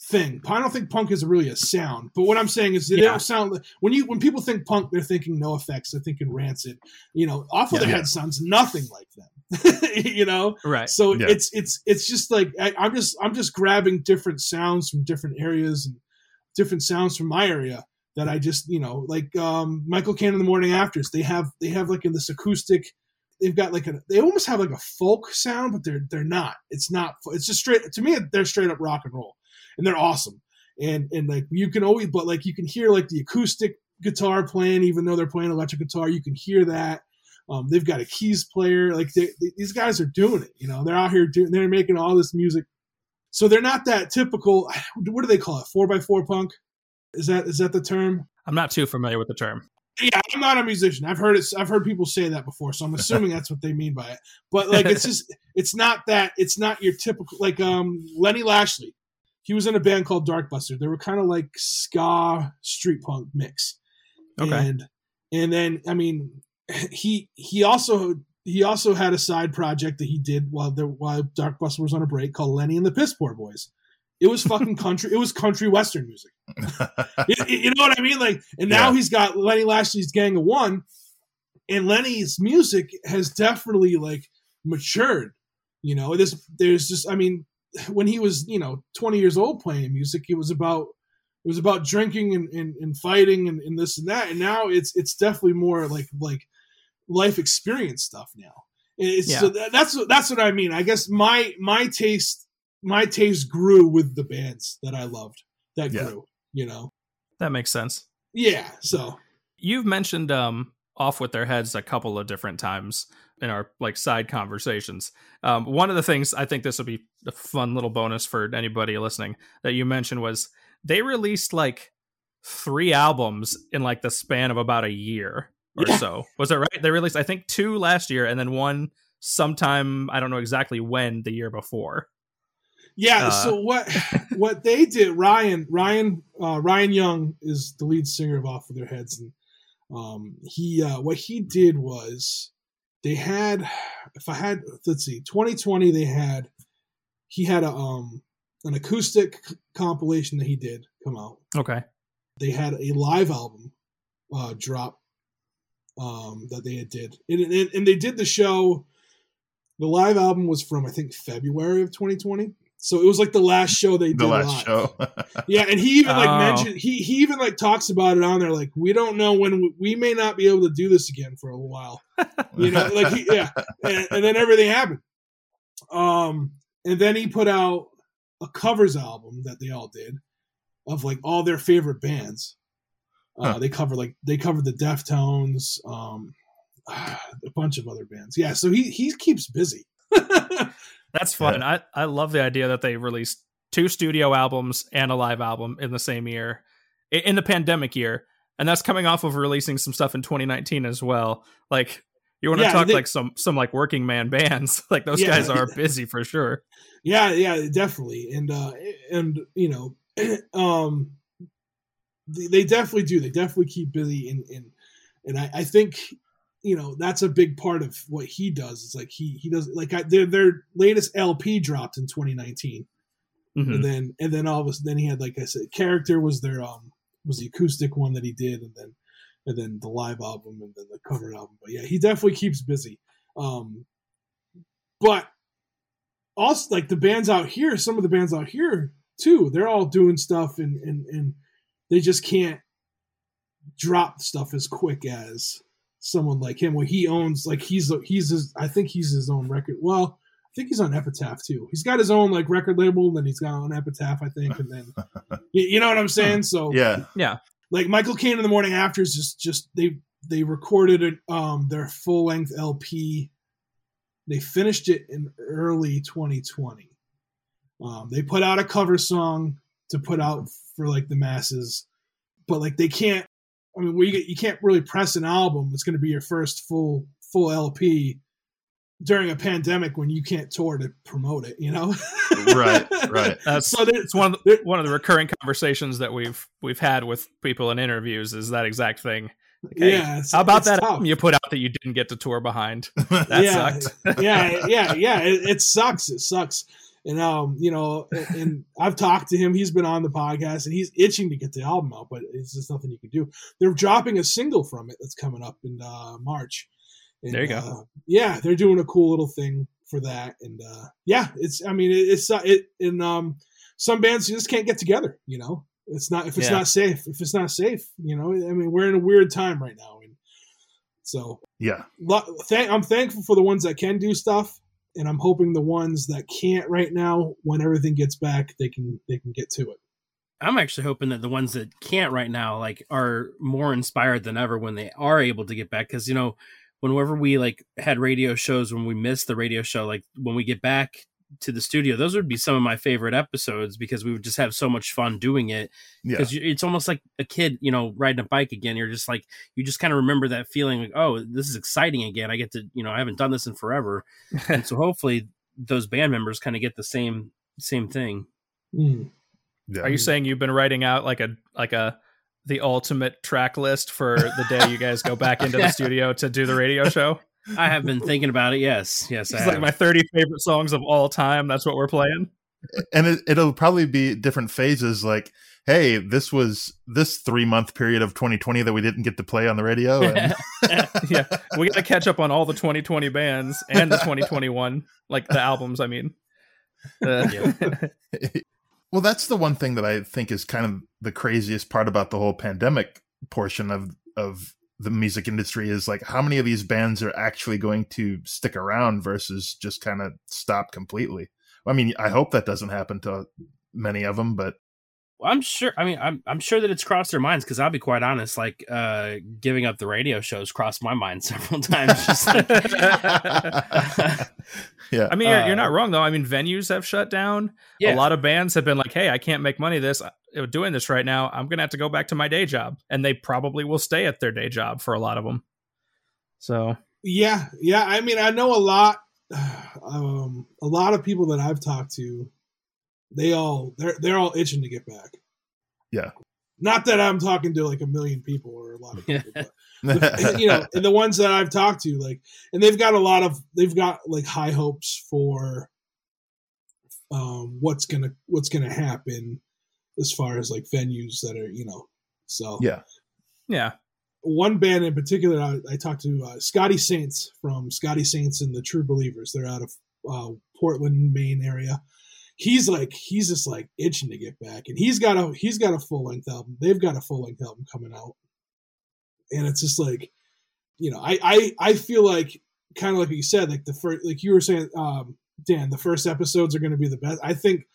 Speaker 5: thing. I don't think punk is really a sound, but what I'm saying is they
Speaker 4: Yeah.
Speaker 5: don't sound when you when people think punk, they're thinking no effects, they're thinking rancid. You know, off of
Speaker 2: Yeah.
Speaker 5: their head sounds nothing like them. you know,
Speaker 4: Right.
Speaker 5: so
Speaker 2: Yeah.
Speaker 5: it's it's it's just like I, I'm just I'm just grabbing different sounds from different areas and different sounds from my area that I just you know like um, Michael Cannon in the Morning Afters they have they have like in this acoustic they've got like a they almost have like a folk sound but they're they're not it's not it's just straight to me they're straight up rock and roll and they're awesome. And and like you can always but like you can hear like the acoustic guitar playing even though they're playing electric guitar you can hear that. Um, they've got a keys player like they, they- these guys are doing it you know? They're out here doing they're making all this music. So they're not that typical what do they call it? Four by four punk? Is that is that the term?
Speaker 4: I'm not too familiar with the term.
Speaker 5: yeah i'm not a musician. I've heard it i've heard people say that before so i'm assuming that's what they mean by it. But like it's just it's not that it's not your typical like um lenny lashley he was in a band called darkbuster they were kind of like ska street punk mix
Speaker 4: Okay.
Speaker 5: and and then i mean he he also he also had a side project that he did while the while darkbuster was on a break called lenny and the piss poor boys it was fucking country it was country western music you, you know what I mean? Like, and now
Speaker 2: Yeah.
Speaker 5: he's got Lenny Lashley's Gang of One, and Lenny's music has definitely like matured. You know, there's there's just I mean, when he was you know 20 years old playing music, it was about it was about drinking and, and, and fighting and, and this and that, and now it's it's definitely more like like life experience stuff now. It's,
Speaker 4: Yeah.
Speaker 5: so that, that's what- that's what I mean. I guess my my taste my taste grew with the bands that I loved that
Speaker 2: Yeah.
Speaker 5: grew. You know.
Speaker 4: That makes sense.
Speaker 5: Yeah. So
Speaker 4: You've mentioned um off with their heads a couple of different times in our like side conversations. Um, one of the things I think this will be a fun little bonus for anybody listening that you mentioned was they released like three albums in like the span of about a year or
Speaker 5: Yeah.
Speaker 4: so. Was that right? They released I think two last year and then one sometime I don't know exactly when the year before.
Speaker 5: yeah.
Speaker 4: Uh,
Speaker 5: so what what they did, Ryan Ryan uh, Ryan Young is the lead singer of Off with Their Heads, and um, he uh, what he did was they had if I had let's see 2020 they had he had a um an acoustic c- compilation that he did come out.
Speaker 4: Okay.
Speaker 5: They had a live album uh, drop um, that they had did, and, and, and they did the show. The live album was from I think February of 2020, so it was like the last show they did.
Speaker 2: the last
Speaker 5: live.
Speaker 2: show.
Speaker 5: Yeah, and he even like
Speaker 4: Oh.
Speaker 5: mentioned he he even like talks about it on there. Like we don't know when we, we may not be able to do this again for a while. You know, like he, yeah, and, and then everything happened. Um, and then he put out a covers album that they all did of like all their favorite bands. Uh,
Speaker 2: Huh.
Speaker 5: They covered like they covered the Deftones, um, a bunch of other bands. Yeah, so he he keeps busy.
Speaker 4: That's fun. I, I love the idea that they released two studio albums and a live album in the same year, in the pandemic year, and that's coming off of releasing some stuff in 2019 as well. Like you want to
Speaker 5: Yeah,
Speaker 4: talk
Speaker 5: they-
Speaker 4: like some some like working man bands, like those
Speaker 5: Yeah.
Speaker 4: guys are busy for sure.
Speaker 5: Yeah, yeah, definitely, and uh, and you know, um, they, they definitely do. They definitely keep busy, and and and I, I think you know that's a big part of what he does. It's like he he does like I, their their latest LP dropped in 2019,
Speaker 4: Mhm.
Speaker 5: and then and then all of a sudden then he had like I said, character was their um was the acoustic one that he did, and then and then the live album, and then the cover album. But yeah, he definitely keeps busy. Um, but also like the bands out here, some of the bands out here too, they're all doing stuff, and and and they just can't drop stuff as quick as someone like him. Where he owns like he's he's his, I think he's his own record. Well, I think he's on Epitaph too. He's got his own like record label, and then he's got on Epitaph, I think, and then you, you know what I'm saying. So Yeah.
Speaker 2: Yeah.
Speaker 5: Like Michael Caine in the Morning After is just just they they recorded it um their full length LP. They finished it in early 2020. Um, they put out a cover song to put out for like the masses, but like they can't. I mean, we you can't really press an album. It's going to be your first full full LP during a pandemic when you can't tour to promote it. You know,
Speaker 2: Right, right.
Speaker 4: That's
Speaker 5: so there-
Speaker 4: it's one of the, one of the recurring conversations that we've we've had with people in interviews is that exact thing. Like, hey,
Speaker 5: yeah. it's-
Speaker 4: how about
Speaker 5: it's
Speaker 4: that
Speaker 5: tough.
Speaker 4: album you put out that you didn't get to tour behind? That
Speaker 5: yeah,
Speaker 4: sucked.
Speaker 5: yeah, yeah, yeah. It, it sucks. It sucks. And um, you know, and, and I've talked to him. He's been on the podcast, and he's itching to get the album out, but it's just nothing you can do. They're dropping a single from it that's coming up in uh, March. And,
Speaker 4: There you go.
Speaker 5: Uh, yeah, they're doing a cool little thing for that, and uh, yeah, it's. I mean, it, it's uh, it. And um, some bands just can't get together. You know, it's not if it's
Speaker 4: Yeah.
Speaker 5: not safe. If it's not safe, you know. I mean, we're in a weird time right now, and so
Speaker 2: Yeah.
Speaker 5: lo- thank, I'm thankful for the ones that can do stuff, and I'm hoping the ones that can't right now, when everything gets back, they can they can get to it.
Speaker 3: I'm actually hoping that the ones that can't right now, like, are more inspired than ever when they are able to get back. Because you know, whenever we like had radio shows, when we missed the radio show, like when we get back to the studio, those would be some of my favorite episodes because we would just have so much fun doing it.
Speaker 2: Yeah.
Speaker 3: Because it's almost like a kid, you know, riding a bike again. You're just like, you just kind of remember that feeling, like, oh, this is exciting again. I get to, you know, I haven't done this in forever, and so hopefully those band members kind of get the same same thing.
Speaker 5: Mm.
Speaker 2: Yeah.
Speaker 4: Are you saying you've been writing out like a like a the ultimate track list for the day you guys go back into the studio to do the radio show?
Speaker 3: I have been thinking about it. Yes, yes, I
Speaker 4: It's like
Speaker 3: have.
Speaker 4: my 30 favorite songs of all time. That's what we're playing.
Speaker 2: and it, it'll probably be different phases like hey this was this three month period of 2020 that we didn't get to play on the radio and
Speaker 4: yeah, we got to catch up on all the 2020 bands and the 2021, like the albums. I mean, Uh,
Speaker 2: well that's the one thing that i think is kind of the craziest part about the whole pandemic portion of of the music industry is like how many of these bands are actually going to stick around versus just kind of stop completely i mean i hope that doesn't happen to many of them but
Speaker 3: I'm sure. I mean, I'm I'm sure that it's crossed their minds because I'll be quite honest. Like, uh, giving up the radio shows crossed my mind several times.
Speaker 2: Yeah
Speaker 4: I mean, you're, you're
Speaker 3: Uh,
Speaker 4: not wrong though. I mean, venues have shut down.
Speaker 3: yeah,
Speaker 4: A lot of bands have been like, "Hey, I can't make money this uh, doing this right now. I'm gonna have to go back to my day job," and they probably will stay at their day job for a lot of them. So
Speaker 5: Yeah, yeah. I mean, I know a lot. Um, a lot of people that I've talked to, they all they're they're all itching to get back.
Speaker 2: Yeah.
Speaker 5: Not that I'm talking to like a million people or a lot of people, but
Speaker 2: yeah
Speaker 5: you know, and the ones that I've talked to, like, and they've got a lot of, they've got like high hopes for um, what's gonna what's gonna happen as far as like venues that are, you know, so
Speaker 2: yeah
Speaker 4: yeah,
Speaker 5: one band in particular, I, I talked to uh, Scotty Saints from Scotty Saints and the True Believers. They're out of uh, Portland, Maine area. He's like, he's just like itching to get back, and he's got a he's got a full length album. They've got a full length album coming out, and it's just like, you know, I I I feel like kind of like you said, like the first, like you were saying, um, Dan, the first episodes are going to be the best. I think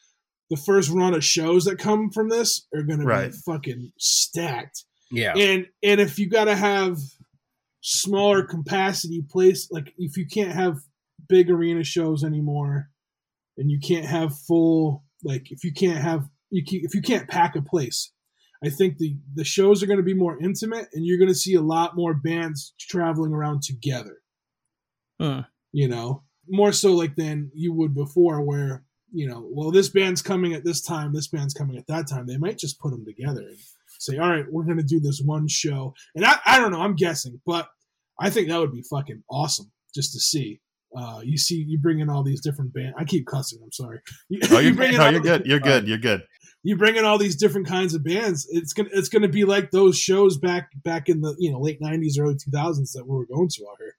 Speaker 5: the first run of shows that come from this are going
Speaker 2: Right.
Speaker 5: to be fucking stacked.
Speaker 3: Yeah,
Speaker 5: and and if you got to have smaller capacity place like if you can't have big arena shows anymore and you can't have full like if you can't have you can, if you can't pack a place i think the the shows are going to be more intimate and you're going to see a lot more bands traveling around together. You know? More so like than you would before where you know well this band's coming at this time this band's coming at that time they might just put them together and say all right we're going to do this one show and I, I don't know i'm guessing but I think that would be fucking awesome just to see. Uh, you see, you bring in all these different bands. I keep cussing. I'm sorry. You,
Speaker 2: Oh, you're,
Speaker 5: you bring in
Speaker 2: no, you're good. You're good. You're good.
Speaker 5: You bring in all these different kinds of bands. It's gonna it's gonna be like those shows back back in the you know late '90s, early 2000s that we were going to out here.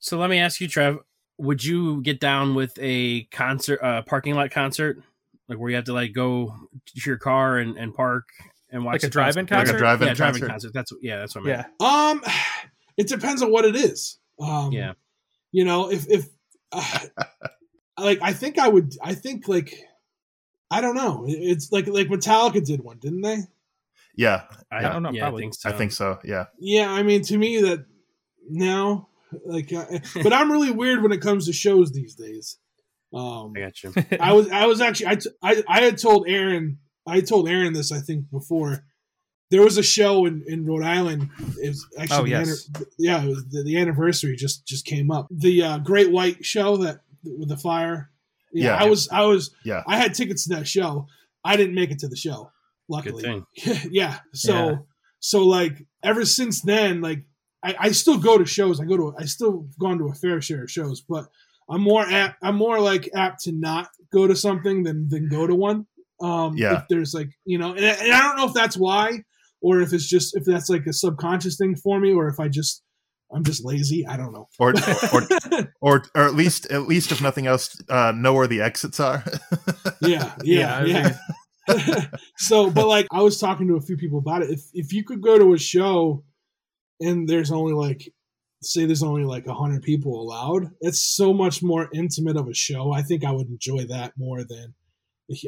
Speaker 3: So let me ask you, Trev, would you get down with a concert, uh, parking lot concert, like where you have to like go to your car and, and park and watch
Speaker 4: Like a
Speaker 3: the
Speaker 4: drive-in
Speaker 2: Like a
Speaker 4: concert?
Speaker 2: drive-in
Speaker 3: yeah, driving
Speaker 2: concert.
Speaker 3: concert. That's yeah, that's what I meant.
Speaker 4: Yeah.
Speaker 5: Um, it depends on what it is. Um,
Speaker 3: Yeah.
Speaker 5: you know, if if uh, like I think I would, I think like I don't know. It's like like Metallica did one, didn't they?
Speaker 2: Yeah,
Speaker 3: I,
Speaker 4: don't know,
Speaker 3: Yeah,
Speaker 4: probably.
Speaker 3: I think so.
Speaker 2: I think so. Yeah.
Speaker 5: Yeah, I mean, to me that now, like, uh, but I'm really weird when it comes to shows these days. Um,
Speaker 3: I got you.
Speaker 5: I was I was actually I, t- I I had told Aaron I told Aaron this I think before. There was a show in, in Rhode Island. It was actually
Speaker 4: Oh,
Speaker 5: the
Speaker 4: yes.
Speaker 5: anni- yeah, it was the, the anniversary just just came up. The uh, Great White show that with the fire. Yeah,
Speaker 2: Yeah.
Speaker 5: I was I was
Speaker 2: Yeah.
Speaker 5: I had tickets to that show. I didn't make it to the show.
Speaker 3: Good
Speaker 5: Luckily,
Speaker 3: thing.
Speaker 5: yeah. So
Speaker 4: Yeah.
Speaker 5: so like ever since then, like I, I still go to shows. I go to I still gone to a fair share of shows, but I'm more apt I'm more like apt to not go to something than than go to one. Um
Speaker 2: Yeah.
Speaker 5: if there's like you know and, and I don't know if that's why or if it's just if that's like a subconscious thing for me or if I just I'm just lazy. I don't know.
Speaker 2: Or, or or or at least at least if nothing else, uh, know where the exits are.
Speaker 5: yeah,
Speaker 4: Yeah,
Speaker 5: yeah, yeah. so, but like I was talking to a few people about it. If if you could go to a show and there's only like say there's only like a hundred people allowed, it's so much more intimate of a show. I think I would enjoy that more than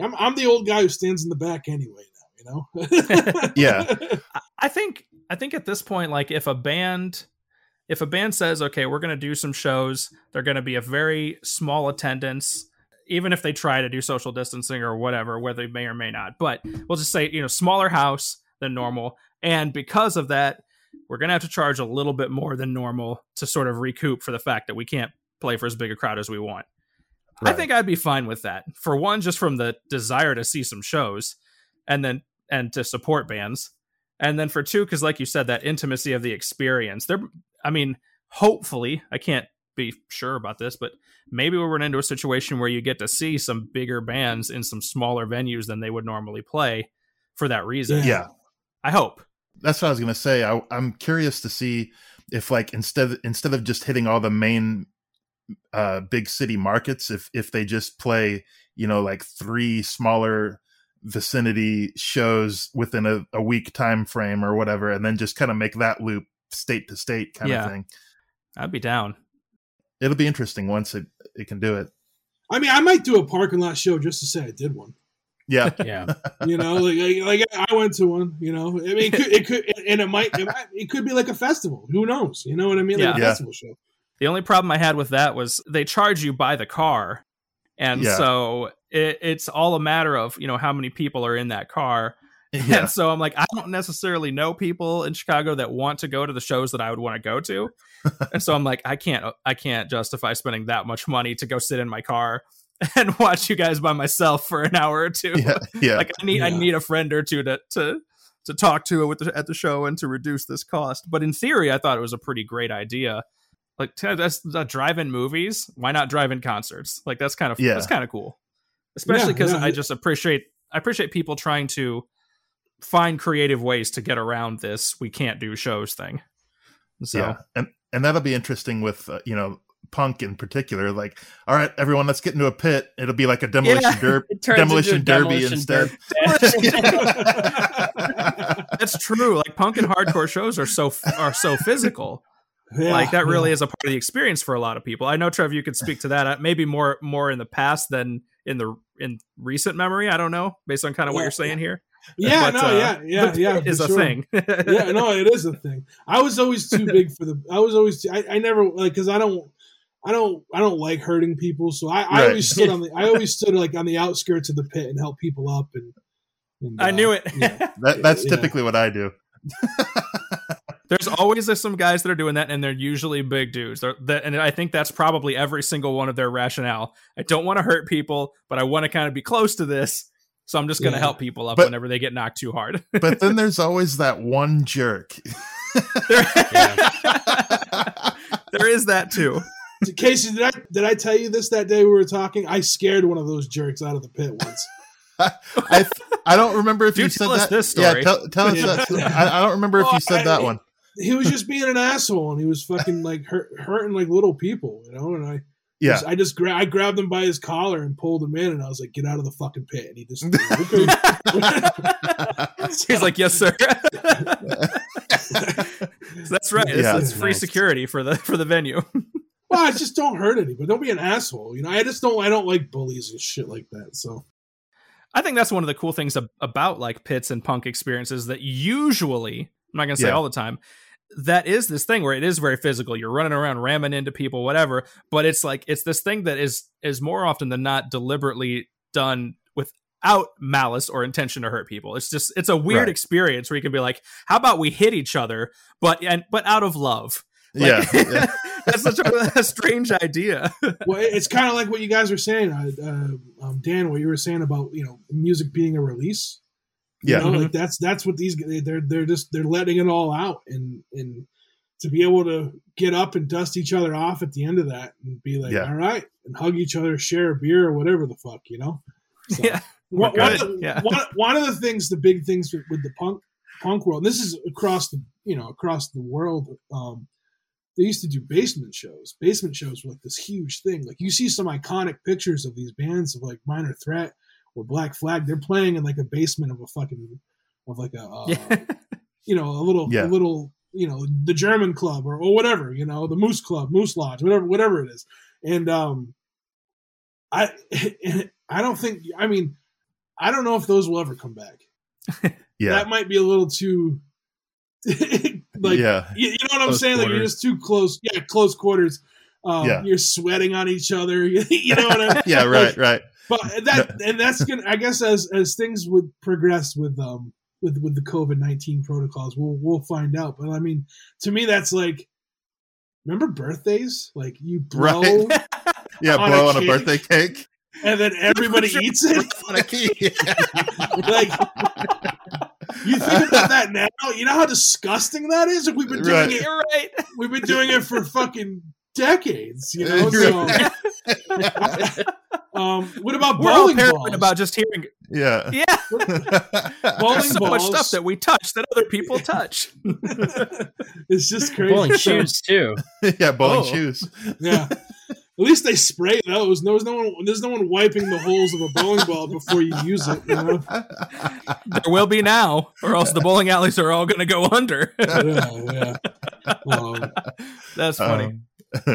Speaker 5: I'm I'm the old guy who stands in the back anyway now, you know?
Speaker 2: Yeah.
Speaker 4: I think I think at this point, like if a band if a band says, okay, we're gonna do some shows, they're gonna be a very small attendance, even if they try to do social distancing or whatever, whether they may or may not. But we'll just say, you know, smaller house than normal. And because of that, we're gonna have to charge a little bit more than normal to sort of recoup for the fact that we can't play for as big a crowd as we want. I think I'd be fine with that. For one, just from the desire to see some shows and then and to support bands. And then for two, because like you said, that intimacy of the experience. There I mean, hopefully, I can't be sure about this, but maybe we'll run into a situation where you get to see some bigger bands in some smaller venues than they would normally play for that reason.
Speaker 2: yeah.
Speaker 4: I hope.
Speaker 2: That's what I was gonna say. I, I'm curious to see if, like, instead instead of just hitting all the main uh, big city markets, if if they just play, you know, like three smaller vicinity shows within a, a week time frame or whatever, and then just kind of make that loop state to state kind
Speaker 4: Yeah.
Speaker 2: of thing.
Speaker 4: I'd be down.
Speaker 2: It'll be interesting once it it can do it.
Speaker 5: I mean, I might do a parking lot show just to say I did one.
Speaker 2: Yeah,
Speaker 3: Yeah.
Speaker 5: You know, like, like, like I went to one. You know, I mean, it could, it could, and it might, it might, it could be like a festival. Who knows? You know what I mean? Like a
Speaker 2: Yeah.
Speaker 5: festival show.
Speaker 4: The only problem I had with that was they charge you by the car. And
Speaker 2: Yeah.
Speaker 4: so it, it's all a matter of, you know, how many people are in that car.
Speaker 2: yeah,
Speaker 4: And so I'm like, I don't necessarily know people in Chicago that want to go to the shows that I would want to go to. and so I'm like, I can't I can't justify spending that much money to go sit in my car and watch you guys by myself for an hour or two.
Speaker 2: yeah, yeah.
Speaker 4: Like I need I need a friend or two to to to talk to with the, at the show and to reduce this cost. But in theory, I thought it was a pretty great idea. Like that's uh, drive-in movies. Why not drive-in concerts? Like that's kind of
Speaker 2: Yeah.
Speaker 4: that's kind of cool. Especially
Speaker 5: Yeah,
Speaker 4: because
Speaker 5: yeah.
Speaker 4: I just appreciate I appreciate people trying to find creative ways to get around this we can't do shows thing. So
Speaker 2: Yeah, and and that'll be interesting with uh, you know punk in particular. Like, all right, everyone, let's get into a pit. It'll be like a demolition
Speaker 4: Yeah.
Speaker 2: derby.
Speaker 3: It turns
Speaker 2: Demolition
Speaker 3: a
Speaker 2: derby
Speaker 3: demolition
Speaker 2: instead.
Speaker 3: derby.
Speaker 4: that's true. Like punk and hardcore shows are so are so physical.
Speaker 5: Yeah,
Speaker 4: like that really
Speaker 5: yeah.
Speaker 4: is a part of the experience for a lot of people. I know Trev, you could speak to that. Uh, Maybe more more in the past than in the in recent memory. I don't know, based on kind of what you're saying here.
Speaker 5: Yeah,
Speaker 4: But,
Speaker 5: no,
Speaker 4: uh,
Speaker 5: yeah, yeah,
Speaker 4: the
Speaker 5: yeah.
Speaker 4: pit is
Speaker 5: for
Speaker 4: a
Speaker 5: sure.
Speaker 4: thing.
Speaker 5: yeah, no, it is a thing. I was always too big for the. I was always. Too, I, I never like because I don't. I don't. I don't like hurting people, so I, I
Speaker 2: Right.
Speaker 5: always stood on the. I always stood like on the outskirts of the pit and help people up and. and
Speaker 4: I
Speaker 5: uh,
Speaker 4: knew it.
Speaker 5: yeah.
Speaker 2: That, that's
Speaker 5: Yeah.
Speaker 2: typically what I do.
Speaker 4: There's always uh, some guys that are doing that, and they're usually big dudes. They're, that, and I think that's probably every single one of their rationale. I don't want to hurt people, but I want to kind of be close to this, so I'm just going to
Speaker 5: Yeah.
Speaker 4: help people up
Speaker 2: But-
Speaker 4: whenever they get knocked too hard.
Speaker 2: But then there's always that one jerk.
Speaker 4: there is that too.
Speaker 5: Casey, did I did I tell you this that day we were talking? I scared one of those jerks out of the pit once.
Speaker 2: I I don't remember if
Speaker 4: Dude,
Speaker 2: you said
Speaker 4: us
Speaker 2: that.
Speaker 4: this story.
Speaker 2: Yeah, tell, tell us
Speaker 5: Yeah.
Speaker 2: that. I, I don't remember if
Speaker 5: Oh,
Speaker 2: you said that one.
Speaker 5: He was just being an asshole, and he was fucking like hurt, hurting like little people, you know. And I,
Speaker 2: Yeah.
Speaker 5: I just gra- I grabbed him by his collar and pulled him in, and I was like, "Get out of the fucking pit!" And he just, okay.
Speaker 4: He's like, "Yes, sir." That's right. It's,
Speaker 2: Yeah.
Speaker 4: it's free
Speaker 3: Nice.
Speaker 4: security for the for the venue.
Speaker 5: Well, I just don't hurt anybody. Don't be an asshole, you know. I just don't. I don't like bullies and shit like that. So
Speaker 4: I think that's one of the cool things ab- about like pits and punk experiences that usually, I'm not going to say
Speaker 2: Yeah.
Speaker 4: all the time, that is this thing where it is very physical. You're running around ramming into people, whatever. But it's like it's this thing that is is more often than not deliberately done without malice or intention to hurt people. It's just it's a weird
Speaker 2: Right.
Speaker 4: experience where you can be like, how about we hit each other, but and but out of love.
Speaker 2: yeah, yeah.
Speaker 4: that's such a, a strange idea.
Speaker 5: well, it's kind of like what you guys were saying, uh, uh, um, Dan. What you were saying about you know music being a release. You
Speaker 2: Yeah.
Speaker 5: know, like that's that's what these they're they're just they're letting it all out, and and to be able to get up and dust each other off at the end of that, and be like,
Speaker 2: Yeah.
Speaker 5: all right, and hug each other, share a beer or whatever the fuck, you know. So,
Speaker 4: Yeah.
Speaker 5: one, one, of the,
Speaker 4: Yeah.
Speaker 5: one, one of the things, the big things with, with the punk punk world. This is across the you know across the world. Um, they used to do basement shows. Basement shows were like this huge thing. Like you see some iconic pictures of these bands of like Minor Threat or Black Flag. They're playing in like a basement of a fucking of like a uh,
Speaker 4: Yeah.
Speaker 5: you know a little
Speaker 2: Yeah.
Speaker 5: a little you know the German club or, or whatever you know the Moose Club, Moose Lodge, whatever whatever it is. And um, I I don't think I mean I don't know if those will ever come back.
Speaker 2: yeah,
Speaker 5: That might be a little too like
Speaker 2: yeah,
Speaker 5: you, you know what I'm
Speaker 3: Close
Speaker 5: saying? Like you're just too close. Yeah, close quarters. Um,
Speaker 2: Yeah.
Speaker 5: You're sweating on each other. you know what I mean?
Speaker 2: yeah. Right, right.
Speaker 5: But that and that's gonna. I guess as as things would progress with um with with the COVID nineteen protocols, we'll we'll find out. But I mean, to me, that's like. Remember birthdays? Like you blow,
Speaker 2: Right. Yeah,
Speaker 5: On a
Speaker 2: blow on a birthday cake.
Speaker 5: and then everybody eats it.
Speaker 2: On a cake.
Speaker 5: like you think about that now. You know how disgusting that is. Like we've been doing
Speaker 2: Right.
Speaker 5: it.
Speaker 4: You're right.
Speaker 5: We've been doing it for fucking decades. You know. So, um, what about
Speaker 4: We're all
Speaker 5: bowling
Speaker 4: paranoid
Speaker 5: balls?
Speaker 4: about just hearing.
Speaker 2: yeah.
Speaker 4: Yeah,
Speaker 5: bowling
Speaker 4: there's so much stuff that we touch that other people touch.
Speaker 5: it's just crazy.
Speaker 3: Bowling shoes too.
Speaker 2: yeah, bowling
Speaker 4: Oh.
Speaker 2: shoes.
Speaker 5: Yeah. At least they spray those. There's no one. There's no one wiping the holes of a bowling ball before you use it. You know.
Speaker 4: there will be now, or else the bowling alleys are all going to go under.
Speaker 5: Yeah, yeah. Um,
Speaker 4: That's funny.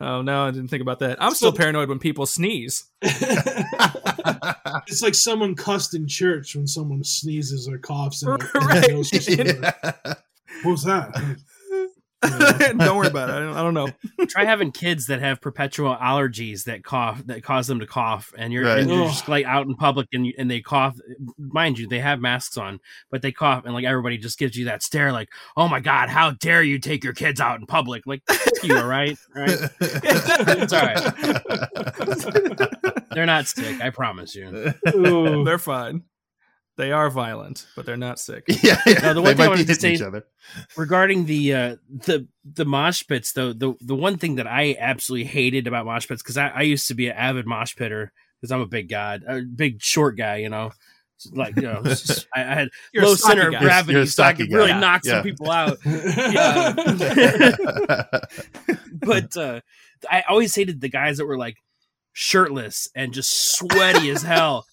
Speaker 4: oh no, I didn't think about that. I'm
Speaker 5: So-
Speaker 4: still paranoid when people sneeze.
Speaker 5: it's like someone cussed in church when someone sneezes or coughs. And
Speaker 4: Right.
Speaker 5: What was that?
Speaker 4: don't worry about it. I don't, I don't know.
Speaker 3: Try having kids that have perpetual allergies that cough that cause them to cough, and you're,
Speaker 2: Right.
Speaker 3: and you're just like out in public and and they cough. Mind you, they have masks on, but they cough, and like everybody just gives you that stare, like, "Oh my god, how dare you take your kids out in public?" Like, you, all right, all right. It's all right. They're not sick, I promise you.
Speaker 5: Ooh.
Speaker 4: They're fine. They are violent, but they're not sick.
Speaker 2: yeah, yeah.
Speaker 3: No, the
Speaker 2: they
Speaker 3: one thing I
Speaker 2: might be
Speaker 3: wanted to
Speaker 2: hitting each
Speaker 3: say-
Speaker 2: other.
Speaker 3: regarding the uh the the mosh pits though the the one thing that i absolutely hated about mosh pits because I, I used to be an avid mosh pitter because i'm a big guy, a big short guy you know like you know just- I, I had
Speaker 4: You're
Speaker 3: low
Speaker 4: stocky
Speaker 3: center of gravity
Speaker 2: You're a
Speaker 3: so i
Speaker 2: stocky
Speaker 3: could really
Speaker 2: guy.
Speaker 3: knock
Speaker 2: Yeah.
Speaker 3: some people out
Speaker 5: yeah.
Speaker 3: but uh i always hated the guys that were like shirtless and just sweaty as hell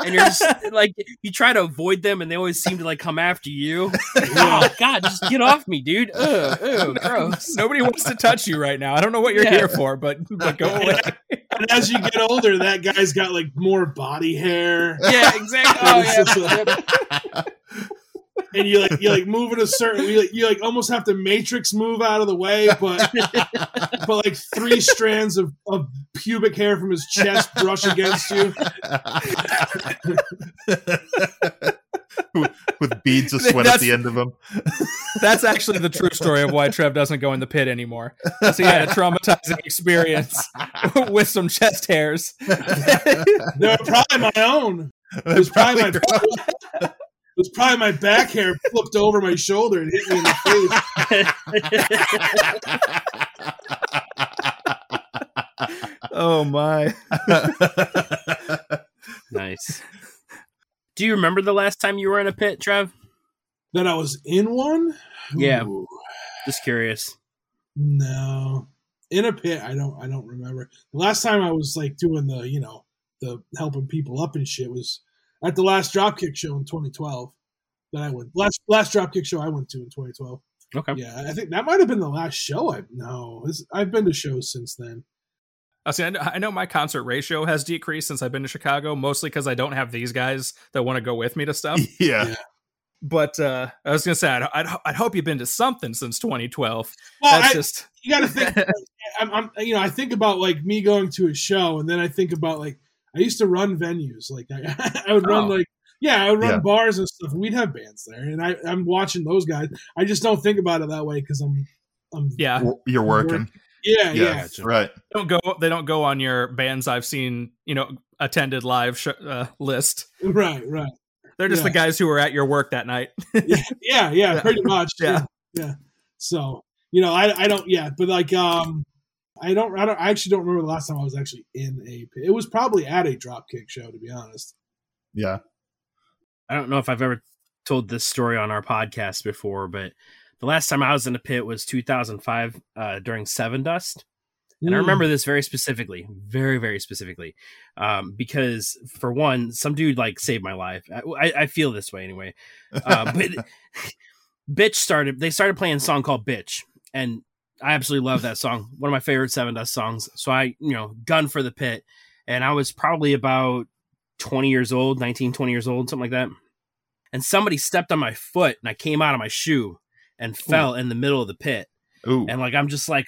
Speaker 3: and you're just like you try to avoid them and they always seem to like come after you oh god just get off me dude Ugh, ugh, gross
Speaker 4: Nobody wants to touch you right now. I don't know what you're
Speaker 3: Yeah.
Speaker 4: here for, but but go away.
Speaker 5: And as you get older, that guy's got like more body hair,
Speaker 3: yeah exactly oh, yeah.
Speaker 5: Just like- and you like you like move in a certain you like, you like almost have to matrix move out of the way, but but like three strands of, of pubic hair from his chest brush against you.
Speaker 2: with, with beads of sweat at the end of them.
Speaker 4: That's actually the true story of why Trev doesn't go in the pit anymore. 'Cause he had a traumatizing experience with some chest hairs.
Speaker 5: They're probably my own. It was probably my was probably my back hair flipped over my shoulder and hit me in the face.
Speaker 4: Oh my.
Speaker 3: nice. Do you remember the last time you were in a pit, Trev?
Speaker 5: That I was in one?
Speaker 3: Yeah.
Speaker 5: Ooh,
Speaker 3: Just curious.
Speaker 5: no. In a pit, I don't I don't remember. The last time I was like doing the, you know, the helping people up and shit was at the last dropkick show in 2012 that I went. Last last dropkick show I went to in 2012.
Speaker 3: Okay.
Speaker 5: Yeah, I think that might have been the last show I no, this, I've been to shows since then.
Speaker 4: I see. I know, I know my concert ratio has decreased since I've been to Chicago, mostly because I don't have these guys that want to go with me to stuff.
Speaker 2: yeah.
Speaker 5: Yeah.
Speaker 4: But uh, I was gonna say, I'd, I'd, I'd hope you've been to something since 2012.
Speaker 5: Well,
Speaker 4: That's
Speaker 5: I,
Speaker 4: just
Speaker 5: you got to think. I'm, I'm, you know, I think about like me going to a show, and then I think about like I used to run venues. Like I, I would run
Speaker 4: Oh.
Speaker 5: like yeah, I would run
Speaker 2: Yeah.
Speaker 5: bars and stuff. and We'd have bands there, and I, I'm watching those guys. I just don't think about it that way because I'm, I'm
Speaker 4: yeah.
Speaker 2: You're working.
Speaker 5: yeah,
Speaker 2: Yeah.
Speaker 5: yeah.
Speaker 3: Gotcha.
Speaker 2: Right.
Speaker 4: Don't go. They don't go on your bands I've seen. You know, attended live sh- uh, list.
Speaker 5: right, right.
Speaker 4: They're just
Speaker 5: Yeah.
Speaker 4: the guys who were at your work that night.
Speaker 5: Yeah, yeah,
Speaker 4: Yeah.
Speaker 5: pretty much.
Speaker 4: Yeah.
Speaker 5: yeah, yeah. So you know, I, I don't, yeah, but like, um, I don't, I don't, I actually don't remember the last time I was actually in a. pit. It was probably at a dropkick show, to be honest.
Speaker 2: Yeah.
Speaker 3: I don't know if I've ever told this story on our podcast before, but the last time I was in a pit was 2005 uh, during Sevendust. And I
Speaker 5: Mm.
Speaker 3: remember this very specifically, very, very specifically, um, because for one, some dude like saved my life. I, I, I feel this way anyway. Uh, but Bitch started, they started playing a song called Bitch. And I absolutely love that song. One of my favorite Sevendust songs. So I, you know, gun for the pit. And I was probably about 20 years old, 19, 20 years old, something like that. And somebody stepped on my foot and I came out of my shoe and fell in the middle of the pit
Speaker 2: Ooh.
Speaker 3: and like I'm just like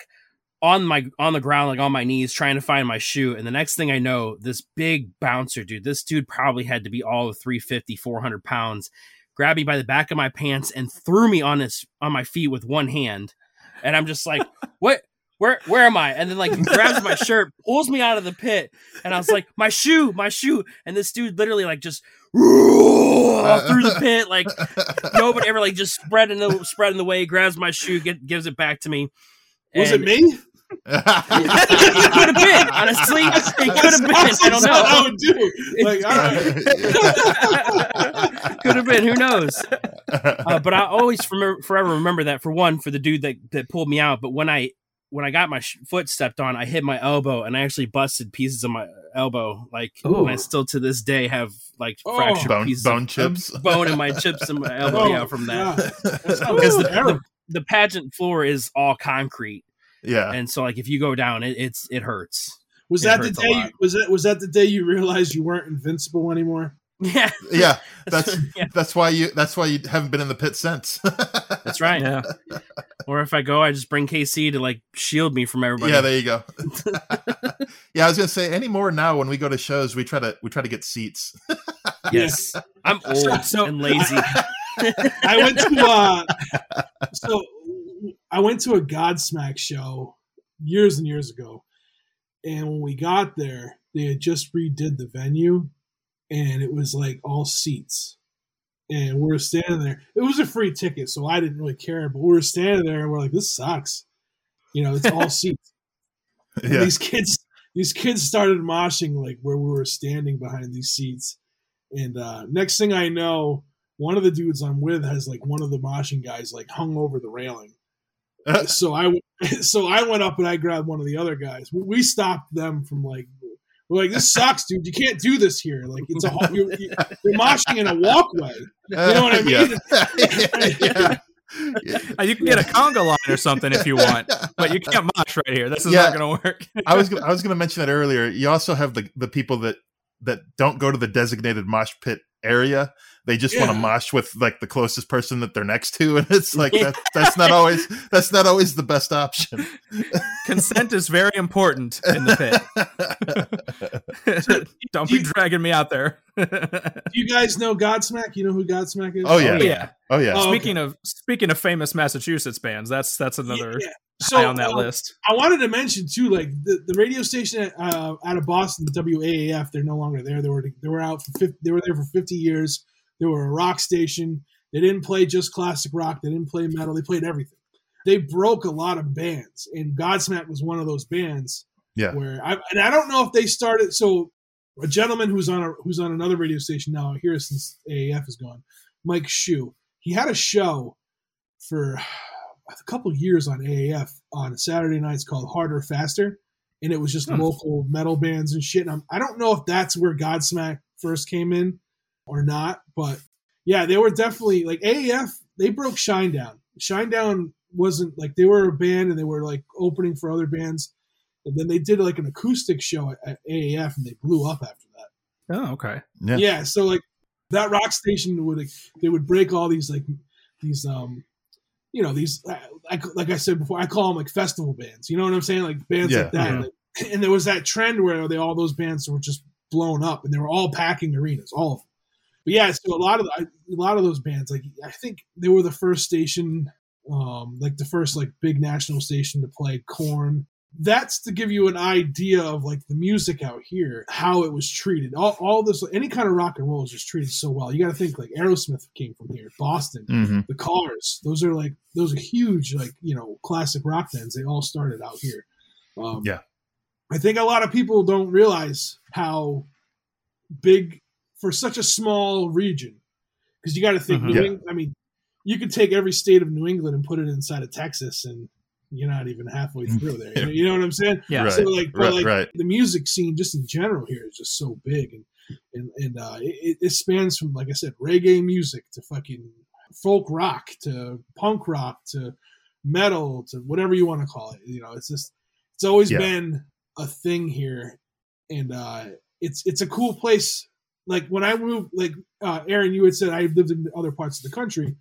Speaker 3: on my on the ground, like on my knees, trying to find my shoe. And the next thing I know, this big bouncer dude, this dude probably had to be all of 350, 400 pounds, grabbed me by the back of my pants and threw me on his on my feet with one hand. And I'm just like, what? Where where am I? And then like grabs my shirt, pulls me out of the pit, and I was like, my shoe, my shoe. And this dude literally like just through the pit, like nobody ever like just spreading the spreading the way, grabs my shoe, get, gives it back to me.
Speaker 5: Was
Speaker 3: And
Speaker 5: it me?
Speaker 3: It could have been, honestly. It could have been. I don't
Speaker 5: That's what I
Speaker 3: know.
Speaker 5: would do. Like, all right.
Speaker 3: Could have been. Who knows? Uh, but I always remember, forever remember that. For one, for the dude that, that pulled me out. But when I when I got my sh- foot stepped on, I hit my elbow and I actually busted pieces of my elbow. Like,
Speaker 4: Ooh.
Speaker 3: and I still to this day have like
Speaker 5: Oh.
Speaker 3: fractured
Speaker 2: bone
Speaker 3: pieces
Speaker 2: bone
Speaker 3: of,
Speaker 2: chips.
Speaker 3: of bone in my chips in my elbow.
Speaker 5: Oh,
Speaker 3: yeah, from that.
Speaker 5: God. That
Speaker 3: Because the, the the pageant floor is all concrete,
Speaker 2: yeah.
Speaker 3: and so like if you go down, it, it's it hurts.
Speaker 5: was
Speaker 3: it
Speaker 5: that the
Speaker 3: hurts a
Speaker 5: day? You, was that was that the day you realized you weren't invincible anymore?
Speaker 3: Yeah,
Speaker 2: Yeah. That's
Speaker 3: yeah,
Speaker 2: that's why you that's why you haven't been in the pit since.
Speaker 3: that's right.
Speaker 4: Yeah.
Speaker 3: Or if I go, I just bring KC to like shield me from everybody.
Speaker 2: Yeah, there you go. yeah, I was gonna say anymore now when we go to shows we try to we try to get seats.
Speaker 3: yes, I'm old
Speaker 4: So-
Speaker 3: and lazy.
Speaker 5: I went to uh so I went to a Godsmack show years and years ago. And when we got there, they had just redid the venue and it was like all seats. And we're standing there. It was a free ticket, so I didn't really care, but we were standing there and we're like, this sucks. You know, it's all seats. And
Speaker 2: yeah.
Speaker 5: these kids these kids started moshing like where we were standing behind these seats and uh next thing i know one of the dudes i'm with has like one of the moshing guys like hung over the railing so i w- so i went up and i grabbed one of the other guys we, we stopped them from like we're like this sucks dude you can't do this here like it's a whole you're, you're moshing in a walkway you know what i mean
Speaker 2: Yeah. yeah.
Speaker 4: Uh, you can get a conga line or something if you want, but you can't mosh right here. This is
Speaker 2: Yeah.
Speaker 4: not going to work.
Speaker 2: I was gonna, I was going to mention that earlier. You also have the the people that that don't go to the designated mosh pit area. They just want to
Speaker 5: Yeah.
Speaker 2: mosh with like the closest person that they're next to, and it's like that, that's not always that's not always the best option.
Speaker 4: Consent is very important in the pit. Don't be dragging me out there.
Speaker 5: do you guys know godsmack you know who godsmack is
Speaker 2: Oh, yeah.
Speaker 4: yeah.
Speaker 2: oh yeah,
Speaker 5: Oh,
Speaker 4: Speaking of speaking of famous Massachusetts bands, that's that's another
Speaker 5: Yeah, yeah. So,
Speaker 4: high on that
Speaker 5: uh,
Speaker 4: list.
Speaker 5: I wanted to mention too, like the, the radio station uh, out of Boston, the WAAF, they're no longer there. They were they were out for 50, they were there for fifty years. They were a rock station. They didn't play just classic rock. They didn't play metal. They played everything. They broke a lot of bands, and Godsmack was one of those bands.
Speaker 2: Yeah.
Speaker 5: Where I and I don't know if they started. So a gentleman who's on a who's on another radio station now here since AAF is gone, Mike Hsu. He had a show for a couple years on AAF on Saturday nights called Harder Faster, and it was just
Speaker 4: Hmm.
Speaker 5: local metal bands and shit. And I'm, I don't know if that's where Godsmack first came in or not, but yeah, they were definitely like AAF. They broke Shinedown. Shinedown wasn't like they were a band and they were like opening for other bands, and then they did like an acoustic show at, at AAF and they blew up after that.
Speaker 4: Oh, okay.
Speaker 2: Yeah.
Speaker 5: Yeah, so like that rock station would like, they would break all these like these um you know these like like I said before I call them like festival bands. You know what I'm saying? Like bands
Speaker 2: Yeah,
Speaker 5: like that.
Speaker 4: yeah.
Speaker 5: Like, and there was that trend where they all those bands were just blown up and they were all packing arenas, all of them. But yeah, so a lot of a lot of those bands, like I think they were the first station, um, like the first like big national station to play Korn. That's to give you an idea of like the music out here, how it was treated. All, all this, any kind of rock and roll is just treated so well. You got to think like Aerosmith came from here, Boston,
Speaker 2: hmm
Speaker 5: the Cars. Those are like those are huge, like you know, classic rock bands. They all started out here. Um,
Speaker 2: Yeah.
Speaker 5: I think a lot of people don't realize how big for such a small region. Because you got to think,
Speaker 4: Mhm.
Speaker 5: New
Speaker 2: Yeah.
Speaker 5: Eng- I mean, you could take every state of New England and put it inside of Texas, and you're not even halfway through there. You know, you know what I'm saying?
Speaker 4: Yeah.
Speaker 2: Right.
Speaker 5: So like, but
Speaker 2: Right,
Speaker 5: like
Speaker 2: right.
Speaker 5: the music scene, just in general, here is just so big, and and and uh, it, it spans from like I said, reggae music to fucking folk rock to punk rock to metal to whatever you want to call it. You know, it's just it's always
Speaker 2: Yeah.
Speaker 5: been a thing here, and uh, it's it's a cool place. Like when I moved, like uh, Aaron, you had said I lived in other parts of the country.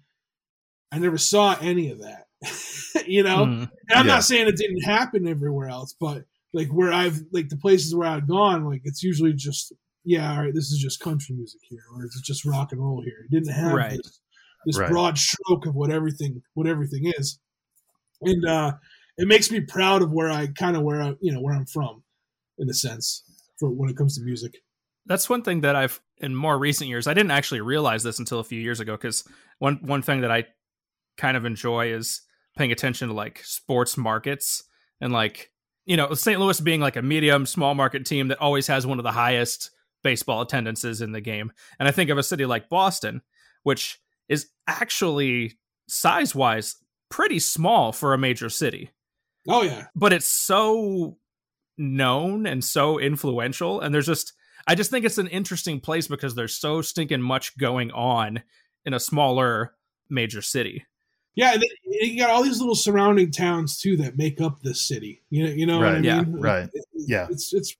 Speaker 5: I never saw any of that. you know,
Speaker 4: Mhm.
Speaker 5: and I'm
Speaker 2: Yeah.
Speaker 5: not saying it didn't happen everywhere else, but like where I've like the places where I've gone, like it's usually just yeah, all right, this is just country music here, or it's just rock and roll here. It didn't have
Speaker 4: Right.
Speaker 5: this, this
Speaker 2: Right.
Speaker 5: broad stroke of what everything what everything is, and uh, it makes me proud of where I kind of where I you know where I'm from, in a sense, for when it comes to music.
Speaker 4: That's one thing that I've in more recent years. I didn't actually realize this until a few years ago because one one thing that I kind of enjoy is paying attention to like sports markets and like you know St. Louis being like a medium small market team that always has one of the highest baseball attendances in the game. And I think of a city like Boston, which is actually size wise pretty small for a major city
Speaker 5: Oh yeah,
Speaker 4: but it's so known and so influential and there's just i just think it's an interesting place because there's so stinking much going on in a smaller major city
Speaker 5: yeah. And you got all these little surrounding towns too that make up this city. You know, you know what I
Speaker 2: Right.
Speaker 5: mean?
Speaker 4: Yeah.
Speaker 5: Like,
Speaker 2: Right.
Speaker 5: it-
Speaker 2: Yeah.
Speaker 5: it's it's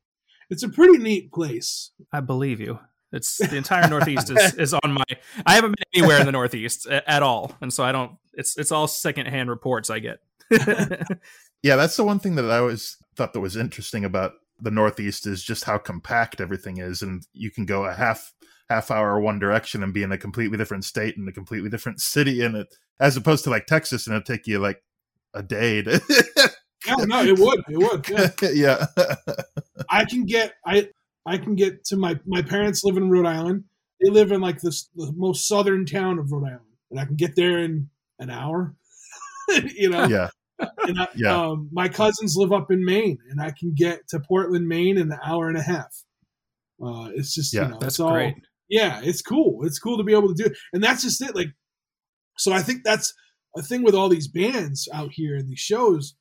Speaker 5: it's a pretty neat place.
Speaker 4: i believe you it's the entire northeast is, is on my i haven't been anywhere in the northeast a- at all and so i don't it's it's all secondhand reports i get
Speaker 2: Yeah, that's the one thing that I always thought that was interesting about the Northeast is just how compact everything is, and you can go a half half hour one direction and be in a completely different state and a completely different city in it, as opposed to like Texas, and it'll take you like a day to.
Speaker 5: No, no, it would, it would. Yeah.
Speaker 2: yeah.
Speaker 5: I can get I I can get to my my parents live in Rhode Island. They live in like this the most southern town of Rhode Island, and I can get there in an hour. you know,
Speaker 2: yeah.
Speaker 5: And I,
Speaker 2: Yeah.
Speaker 5: um, my cousins live up in Maine, and I can get to Portland, Maine, in an hour and a half. Uh, it's just
Speaker 2: Yeah,
Speaker 5: you know,
Speaker 4: that's
Speaker 5: it's all,
Speaker 4: great
Speaker 5: yeah, it's cool. It's cool to be able to do it. And that's just it. Like, so I think that's a thing with all these bands out here and these shows.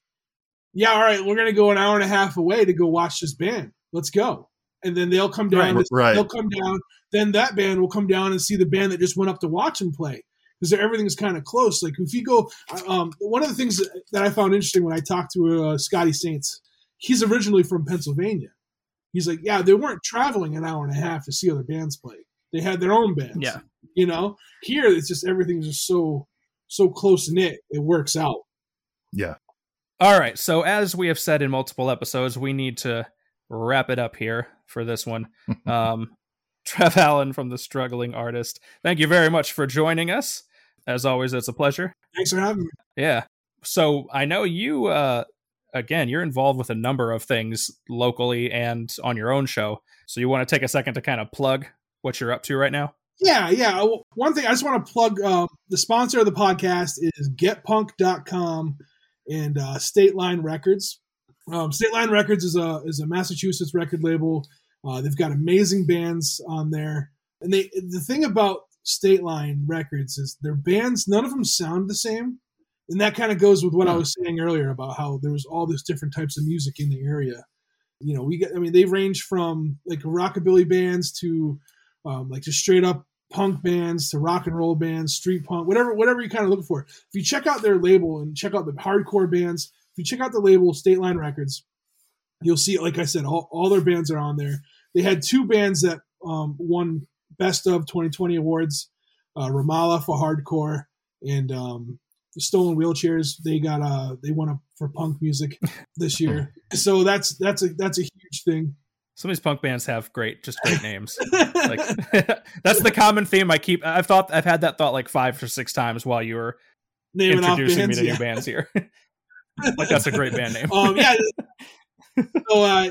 Speaker 5: Yeah, all right, we're gonna go an hour and a half away to go watch this band. Let's go. And then they'll come down.
Speaker 4: Right.
Speaker 2: Right.
Speaker 5: They'll come down. Then that band will come down and see the band that just went up to watch them play because everything's kind of close. Like if you go, um, one of the things that, that I found interesting when I talked to uh, Scotty Saints, he's originally from Pennsylvania. He's like, yeah, they weren't traveling an hour and a half to see other bands play. They had their own bands.
Speaker 4: Yeah.
Speaker 5: You know, here it's just everything's just so so close knit. It works out.
Speaker 2: Yeah.
Speaker 4: All right. So, as we have said in multiple episodes, we need to wrap it up here for this one. Um, Trev Allen from The Struggling Artist, thank you very much for joining us. As always, it's a pleasure.
Speaker 5: Thanks for having me.
Speaker 4: Yeah. So, I know you, uh, again, you're involved with a number of things locally and on your own show. So, you want to take a second to kind of plug what you're up to right now?
Speaker 5: Yeah, yeah. One thing I just want to plug uh, the sponsor of the podcast is getpunk.com and uh, State Line Records. Um, State Line Records is a is a Massachusetts record label. Uh, they've got amazing bands on there, and they the thing about State Line Records is their bands none of them sound the same, and that kind of goes with what I was saying earlier about how there was all this different types of music in the area. You know, we get I mean they range from like rockabilly bands to um, like just straight up punk bands to rock and roll bands, street punk, whatever whatever you're kind of look for. If you check out their label and check out the hardcore bands, if you check out the label State Line Records, you'll see, like I said, all, all their bands are on there. They had two bands that um, won Best of 2020 awards: uh, Ramallah for hardcore and um, the Stolen Wheelchairs. They got uh they won up for punk music this year, so that's that's a that's a huge thing.
Speaker 4: Some of these punk bands have great, just great names. like that's the common theme I keep. I've thought I've had that thought like five or six times while you were
Speaker 5: Naming
Speaker 4: introducing
Speaker 5: bands,
Speaker 4: me to
Speaker 5: yeah.
Speaker 4: new bands here. like that's a great band name.
Speaker 5: um, yeah. so uh,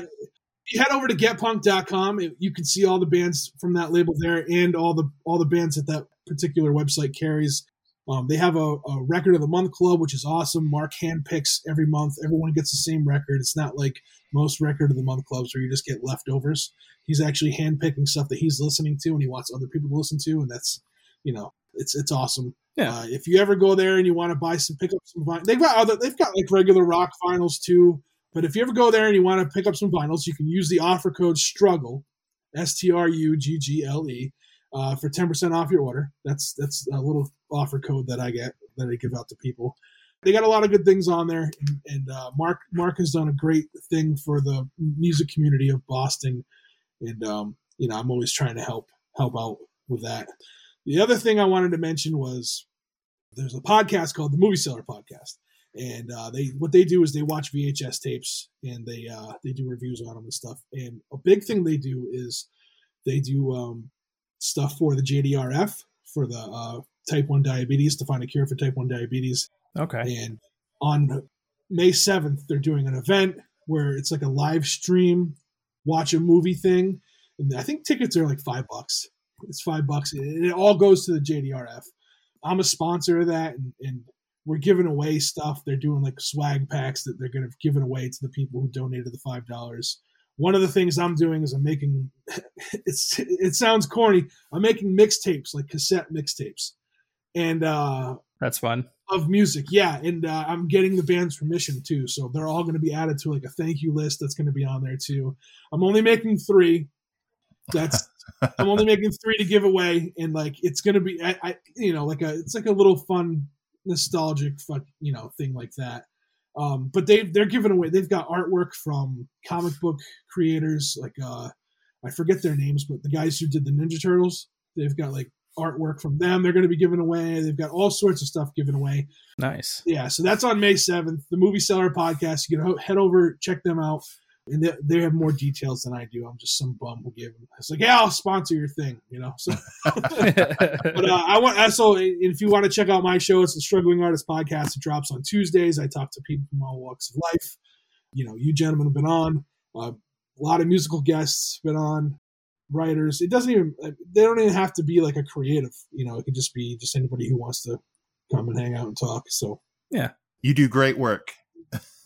Speaker 5: you head over to getpunk.com. You can see all the bands from that label there, and all the all the bands that that particular website carries. Um, they have a, a record of the month club, which is awesome. Mark handpicks every month. Everyone gets the same record. It's not like most record of the month clubs where you just get leftovers. He's actually handpicking stuff that he's listening to and he wants other people to listen to, and that's you know it's it's awesome.
Speaker 4: Yeah.
Speaker 5: Uh, if you ever go there and you want to buy some, pick up some vinyl. They've got other, they've got like regular rock vinyls too. But if you ever go there and you want to pick up some vinyls, you can use the offer code STRUGGLE, S T R U G G L E, uh, for ten percent off your order. That's that's a little offer code that I get that I give out to people. They got a lot of good things on there, and, and uh, Mark Mark has done a great thing for the music community of Boston, and um, you know I'm always trying to help help out with that. The other thing I wanted to mention was there's a podcast called the Movie Seller Podcast, and uh, they what they do is they watch VHS tapes and they uh, they do reviews on them and stuff. And a big thing they do is they do um, stuff for the JDRF for the uh, type one diabetes to find a cure for type one diabetes.
Speaker 4: Okay.
Speaker 5: And on May 7th, they're doing an event where it's like a live stream, watch a movie thing. And I think tickets are like five bucks. It's five bucks. And it all goes to the JDRF. I'm a sponsor of that. And, and we're giving away stuff. They're doing like swag packs that they're going to give it away to the people who donated the $5. One of the things I'm doing is I'm making, it's, it sounds corny. I'm making mixtapes, like cassette mixtapes. And, uh,
Speaker 4: That's fun.
Speaker 5: of music yeah and uh, i'm getting the band's permission too so they're all going to be added to like a thank you list that's going to be on there too i'm only making three that's i'm only making three to give away and like it's going to be I, I you know like a it's like a little fun nostalgic fuck you know thing like that um but they they're giving away they've got artwork from comic book creators like uh i forget their names but the guys who did the ninja turtles they've got like artwork from them they're going to be given away they've got all sorts of stuff given away
Speaker 4: Nice.
Speaker 5: yeah, so that's on May 7th. The Movie Seller podcast. You can ho- head over, check them out. And they, they have more details than I do. I'm just some bum who gave them. It's like, yeah, I'll sponsor your thing, you know. So, but uh, I want also if you want to check out my show, it's the Struggling Artist Podcast. It drops on Tuesdays. I talk to people from all walks of life. You know, you gentlemen have been on. Uh, a lot of musical guests been on. Writers. It doesn't even. They don't even have to be like a creative. You know, it could just be just anybody who wants to come and hang out and talk. So yeah
Speaker 2: You do great work.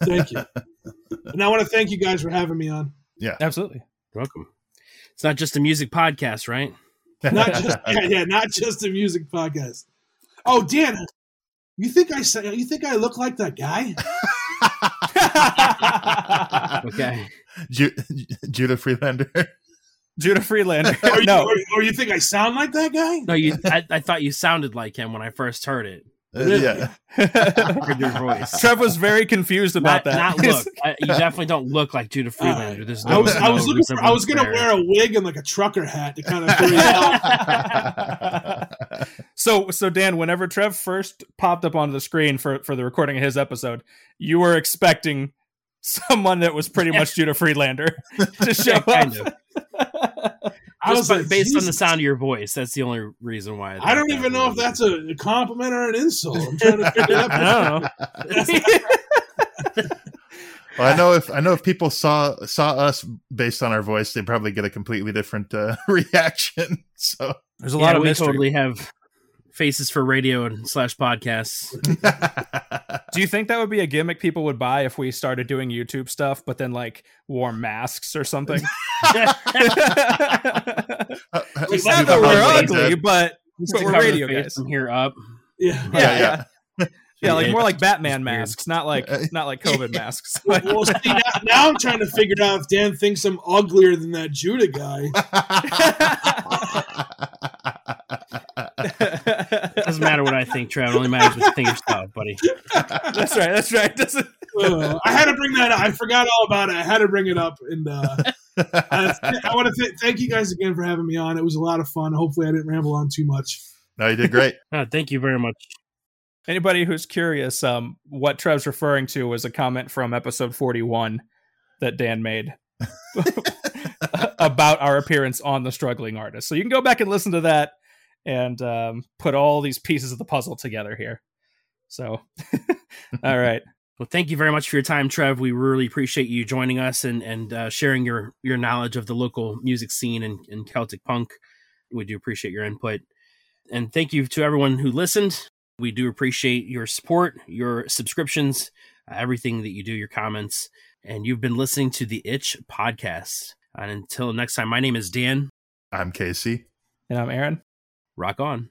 Speaker 5: Thank you. and I want to thank you guys for having me on.
Speaker 4: Yeah, absolutely.
Speaker 3: You're welcome. It's not just a music podcast, right?
Speaker 5: Not just yeah, yeah, not just a music podcast. Oh, Dan, you think I say you think I look like that guy?
Speaker 3: Okay.
Speaker 2: Ju- Judah Friedlander.
Speaker 4: Judah Friedlander.
Speaker 5: Or, you-
Speaker 4: no.
Speaker 5: or, or you think I sound like that guy?
Speaker 3: No, you. I, I thought you sounded like him when I first heard it.
Speaker 2: Uh,
Speaker 5: Really?
Speaker 2: yeah.
Speaker 3: Heard your voice.
Speaker 4: Trev was very confused about
Speaker 3: Not,
Speaker 4: that.
Speaker 3: not look. I, you definitely don't look like Judah Friedlander. There's no.
Speaker 5: I was I was looking for, I was gonna wear a wig and like a trucker hat to kind of throw you out.
Speaker 4: so so Dan, whenever Trev first popped up onto the screen for for the recording of his episode, you were expecting someone that was pretty much Judah Friedlander to show
Speaker 3: Yeah, kind
Speaker 4: up.
Speaker 3: Of.
Speaker 5: I was
Speaker 3: Just
Speaker 5: like,
Speaker 3: based on the sound of your voice. That's the only reason why.
Speaker 5: I don't even know if that's a compliment or an insult. I'm trying to figure that out.
Speaker 4: I know.
Speaker 2: Well, I know if I know if people saw saw us based on our voice, they'd probably get a completely different uh, reaction. So
Speaker 4: There's a
Speaker 3: Yeah,
Speaker 4: lot of
Speaker 3: we
Speaker 4: mystery.
Speaker 3: totally have faces for radio and slash podcasts.
Speaker 4: Do you think that would be a gimmick people would buy if we started doing YouTube stuff, but then like wore masks or something?
Speaker 5: It's
Speaker 4: Not
Speaker 5: not
Speaker 4: that we're
Speaker 5: right
Speaker 4: ugly, but But we're radio
Speaker 3: face
Speaker 4: guys.
Speaker 3: from here up.
Speaker 5: Yeah.
Speaker 4: yeah, yeah, yeah, like
Speaker 3: Yeah.
Speaker 4: more like Batman masks, not like not like COVID masks.
Speaker 5: Well, see, now, now I'm trying to figure out if Dan thinks I'm uglier than that Judah guy.
Speaker 3: Doesn't matter what I think, Trev. It only matters what you think yourself, buddy.
Speaker 4: that's right. That's right. Doesn't
Speaker 5: Uh, I had to bring that up. I forgot all about it. I had to bring it up. And uh, I, I want to th- thank you guys again for having me on. It was a lot of fun. Hopefully, I didn't ramble on too much.
Speaker 2: no, you did great.
Speaker 3: Uh, thank you very much.
Speaker 4: Anybody who's curious, um, what Trev's referring to was a comment from episode 41 that Dan made about our appearance on the struggling artist. So you can go back and listen to that and um, put all these pieces of the puzzle together here. So, all right.
Speaker 3: Well, thank you very much for your time, Trev. We really appreciate you joining us and and uh, sharing your your knowledge of the local music scene and, and Celtic punk. We do appreciate your input, and thank you to everyone who listened. We do appreciate your support, your subscriptions, uh, everything that you do, your comments, and you've been listening to the Itch podcast. And until next time, my name is Dan.
Speaker 2: I'm Casey.
Speaker 4: And I'm Aaron.
Speaker 3: Rock on.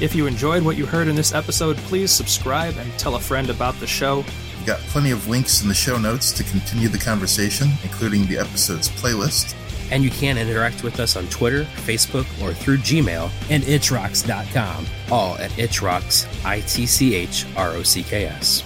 Speaker 4: If you enjoyed what you heard in this episode, please subscribe and tell a friend about the show.
Speaker 2: We've got plenty of links in the show notes to continue the conversation, including the episode's playlist.
Speaker 3: And you can interact with us on Twitter, Facebook, or through Gmail and itchrocks.com, all at itchrocks, I T C H R O C K S.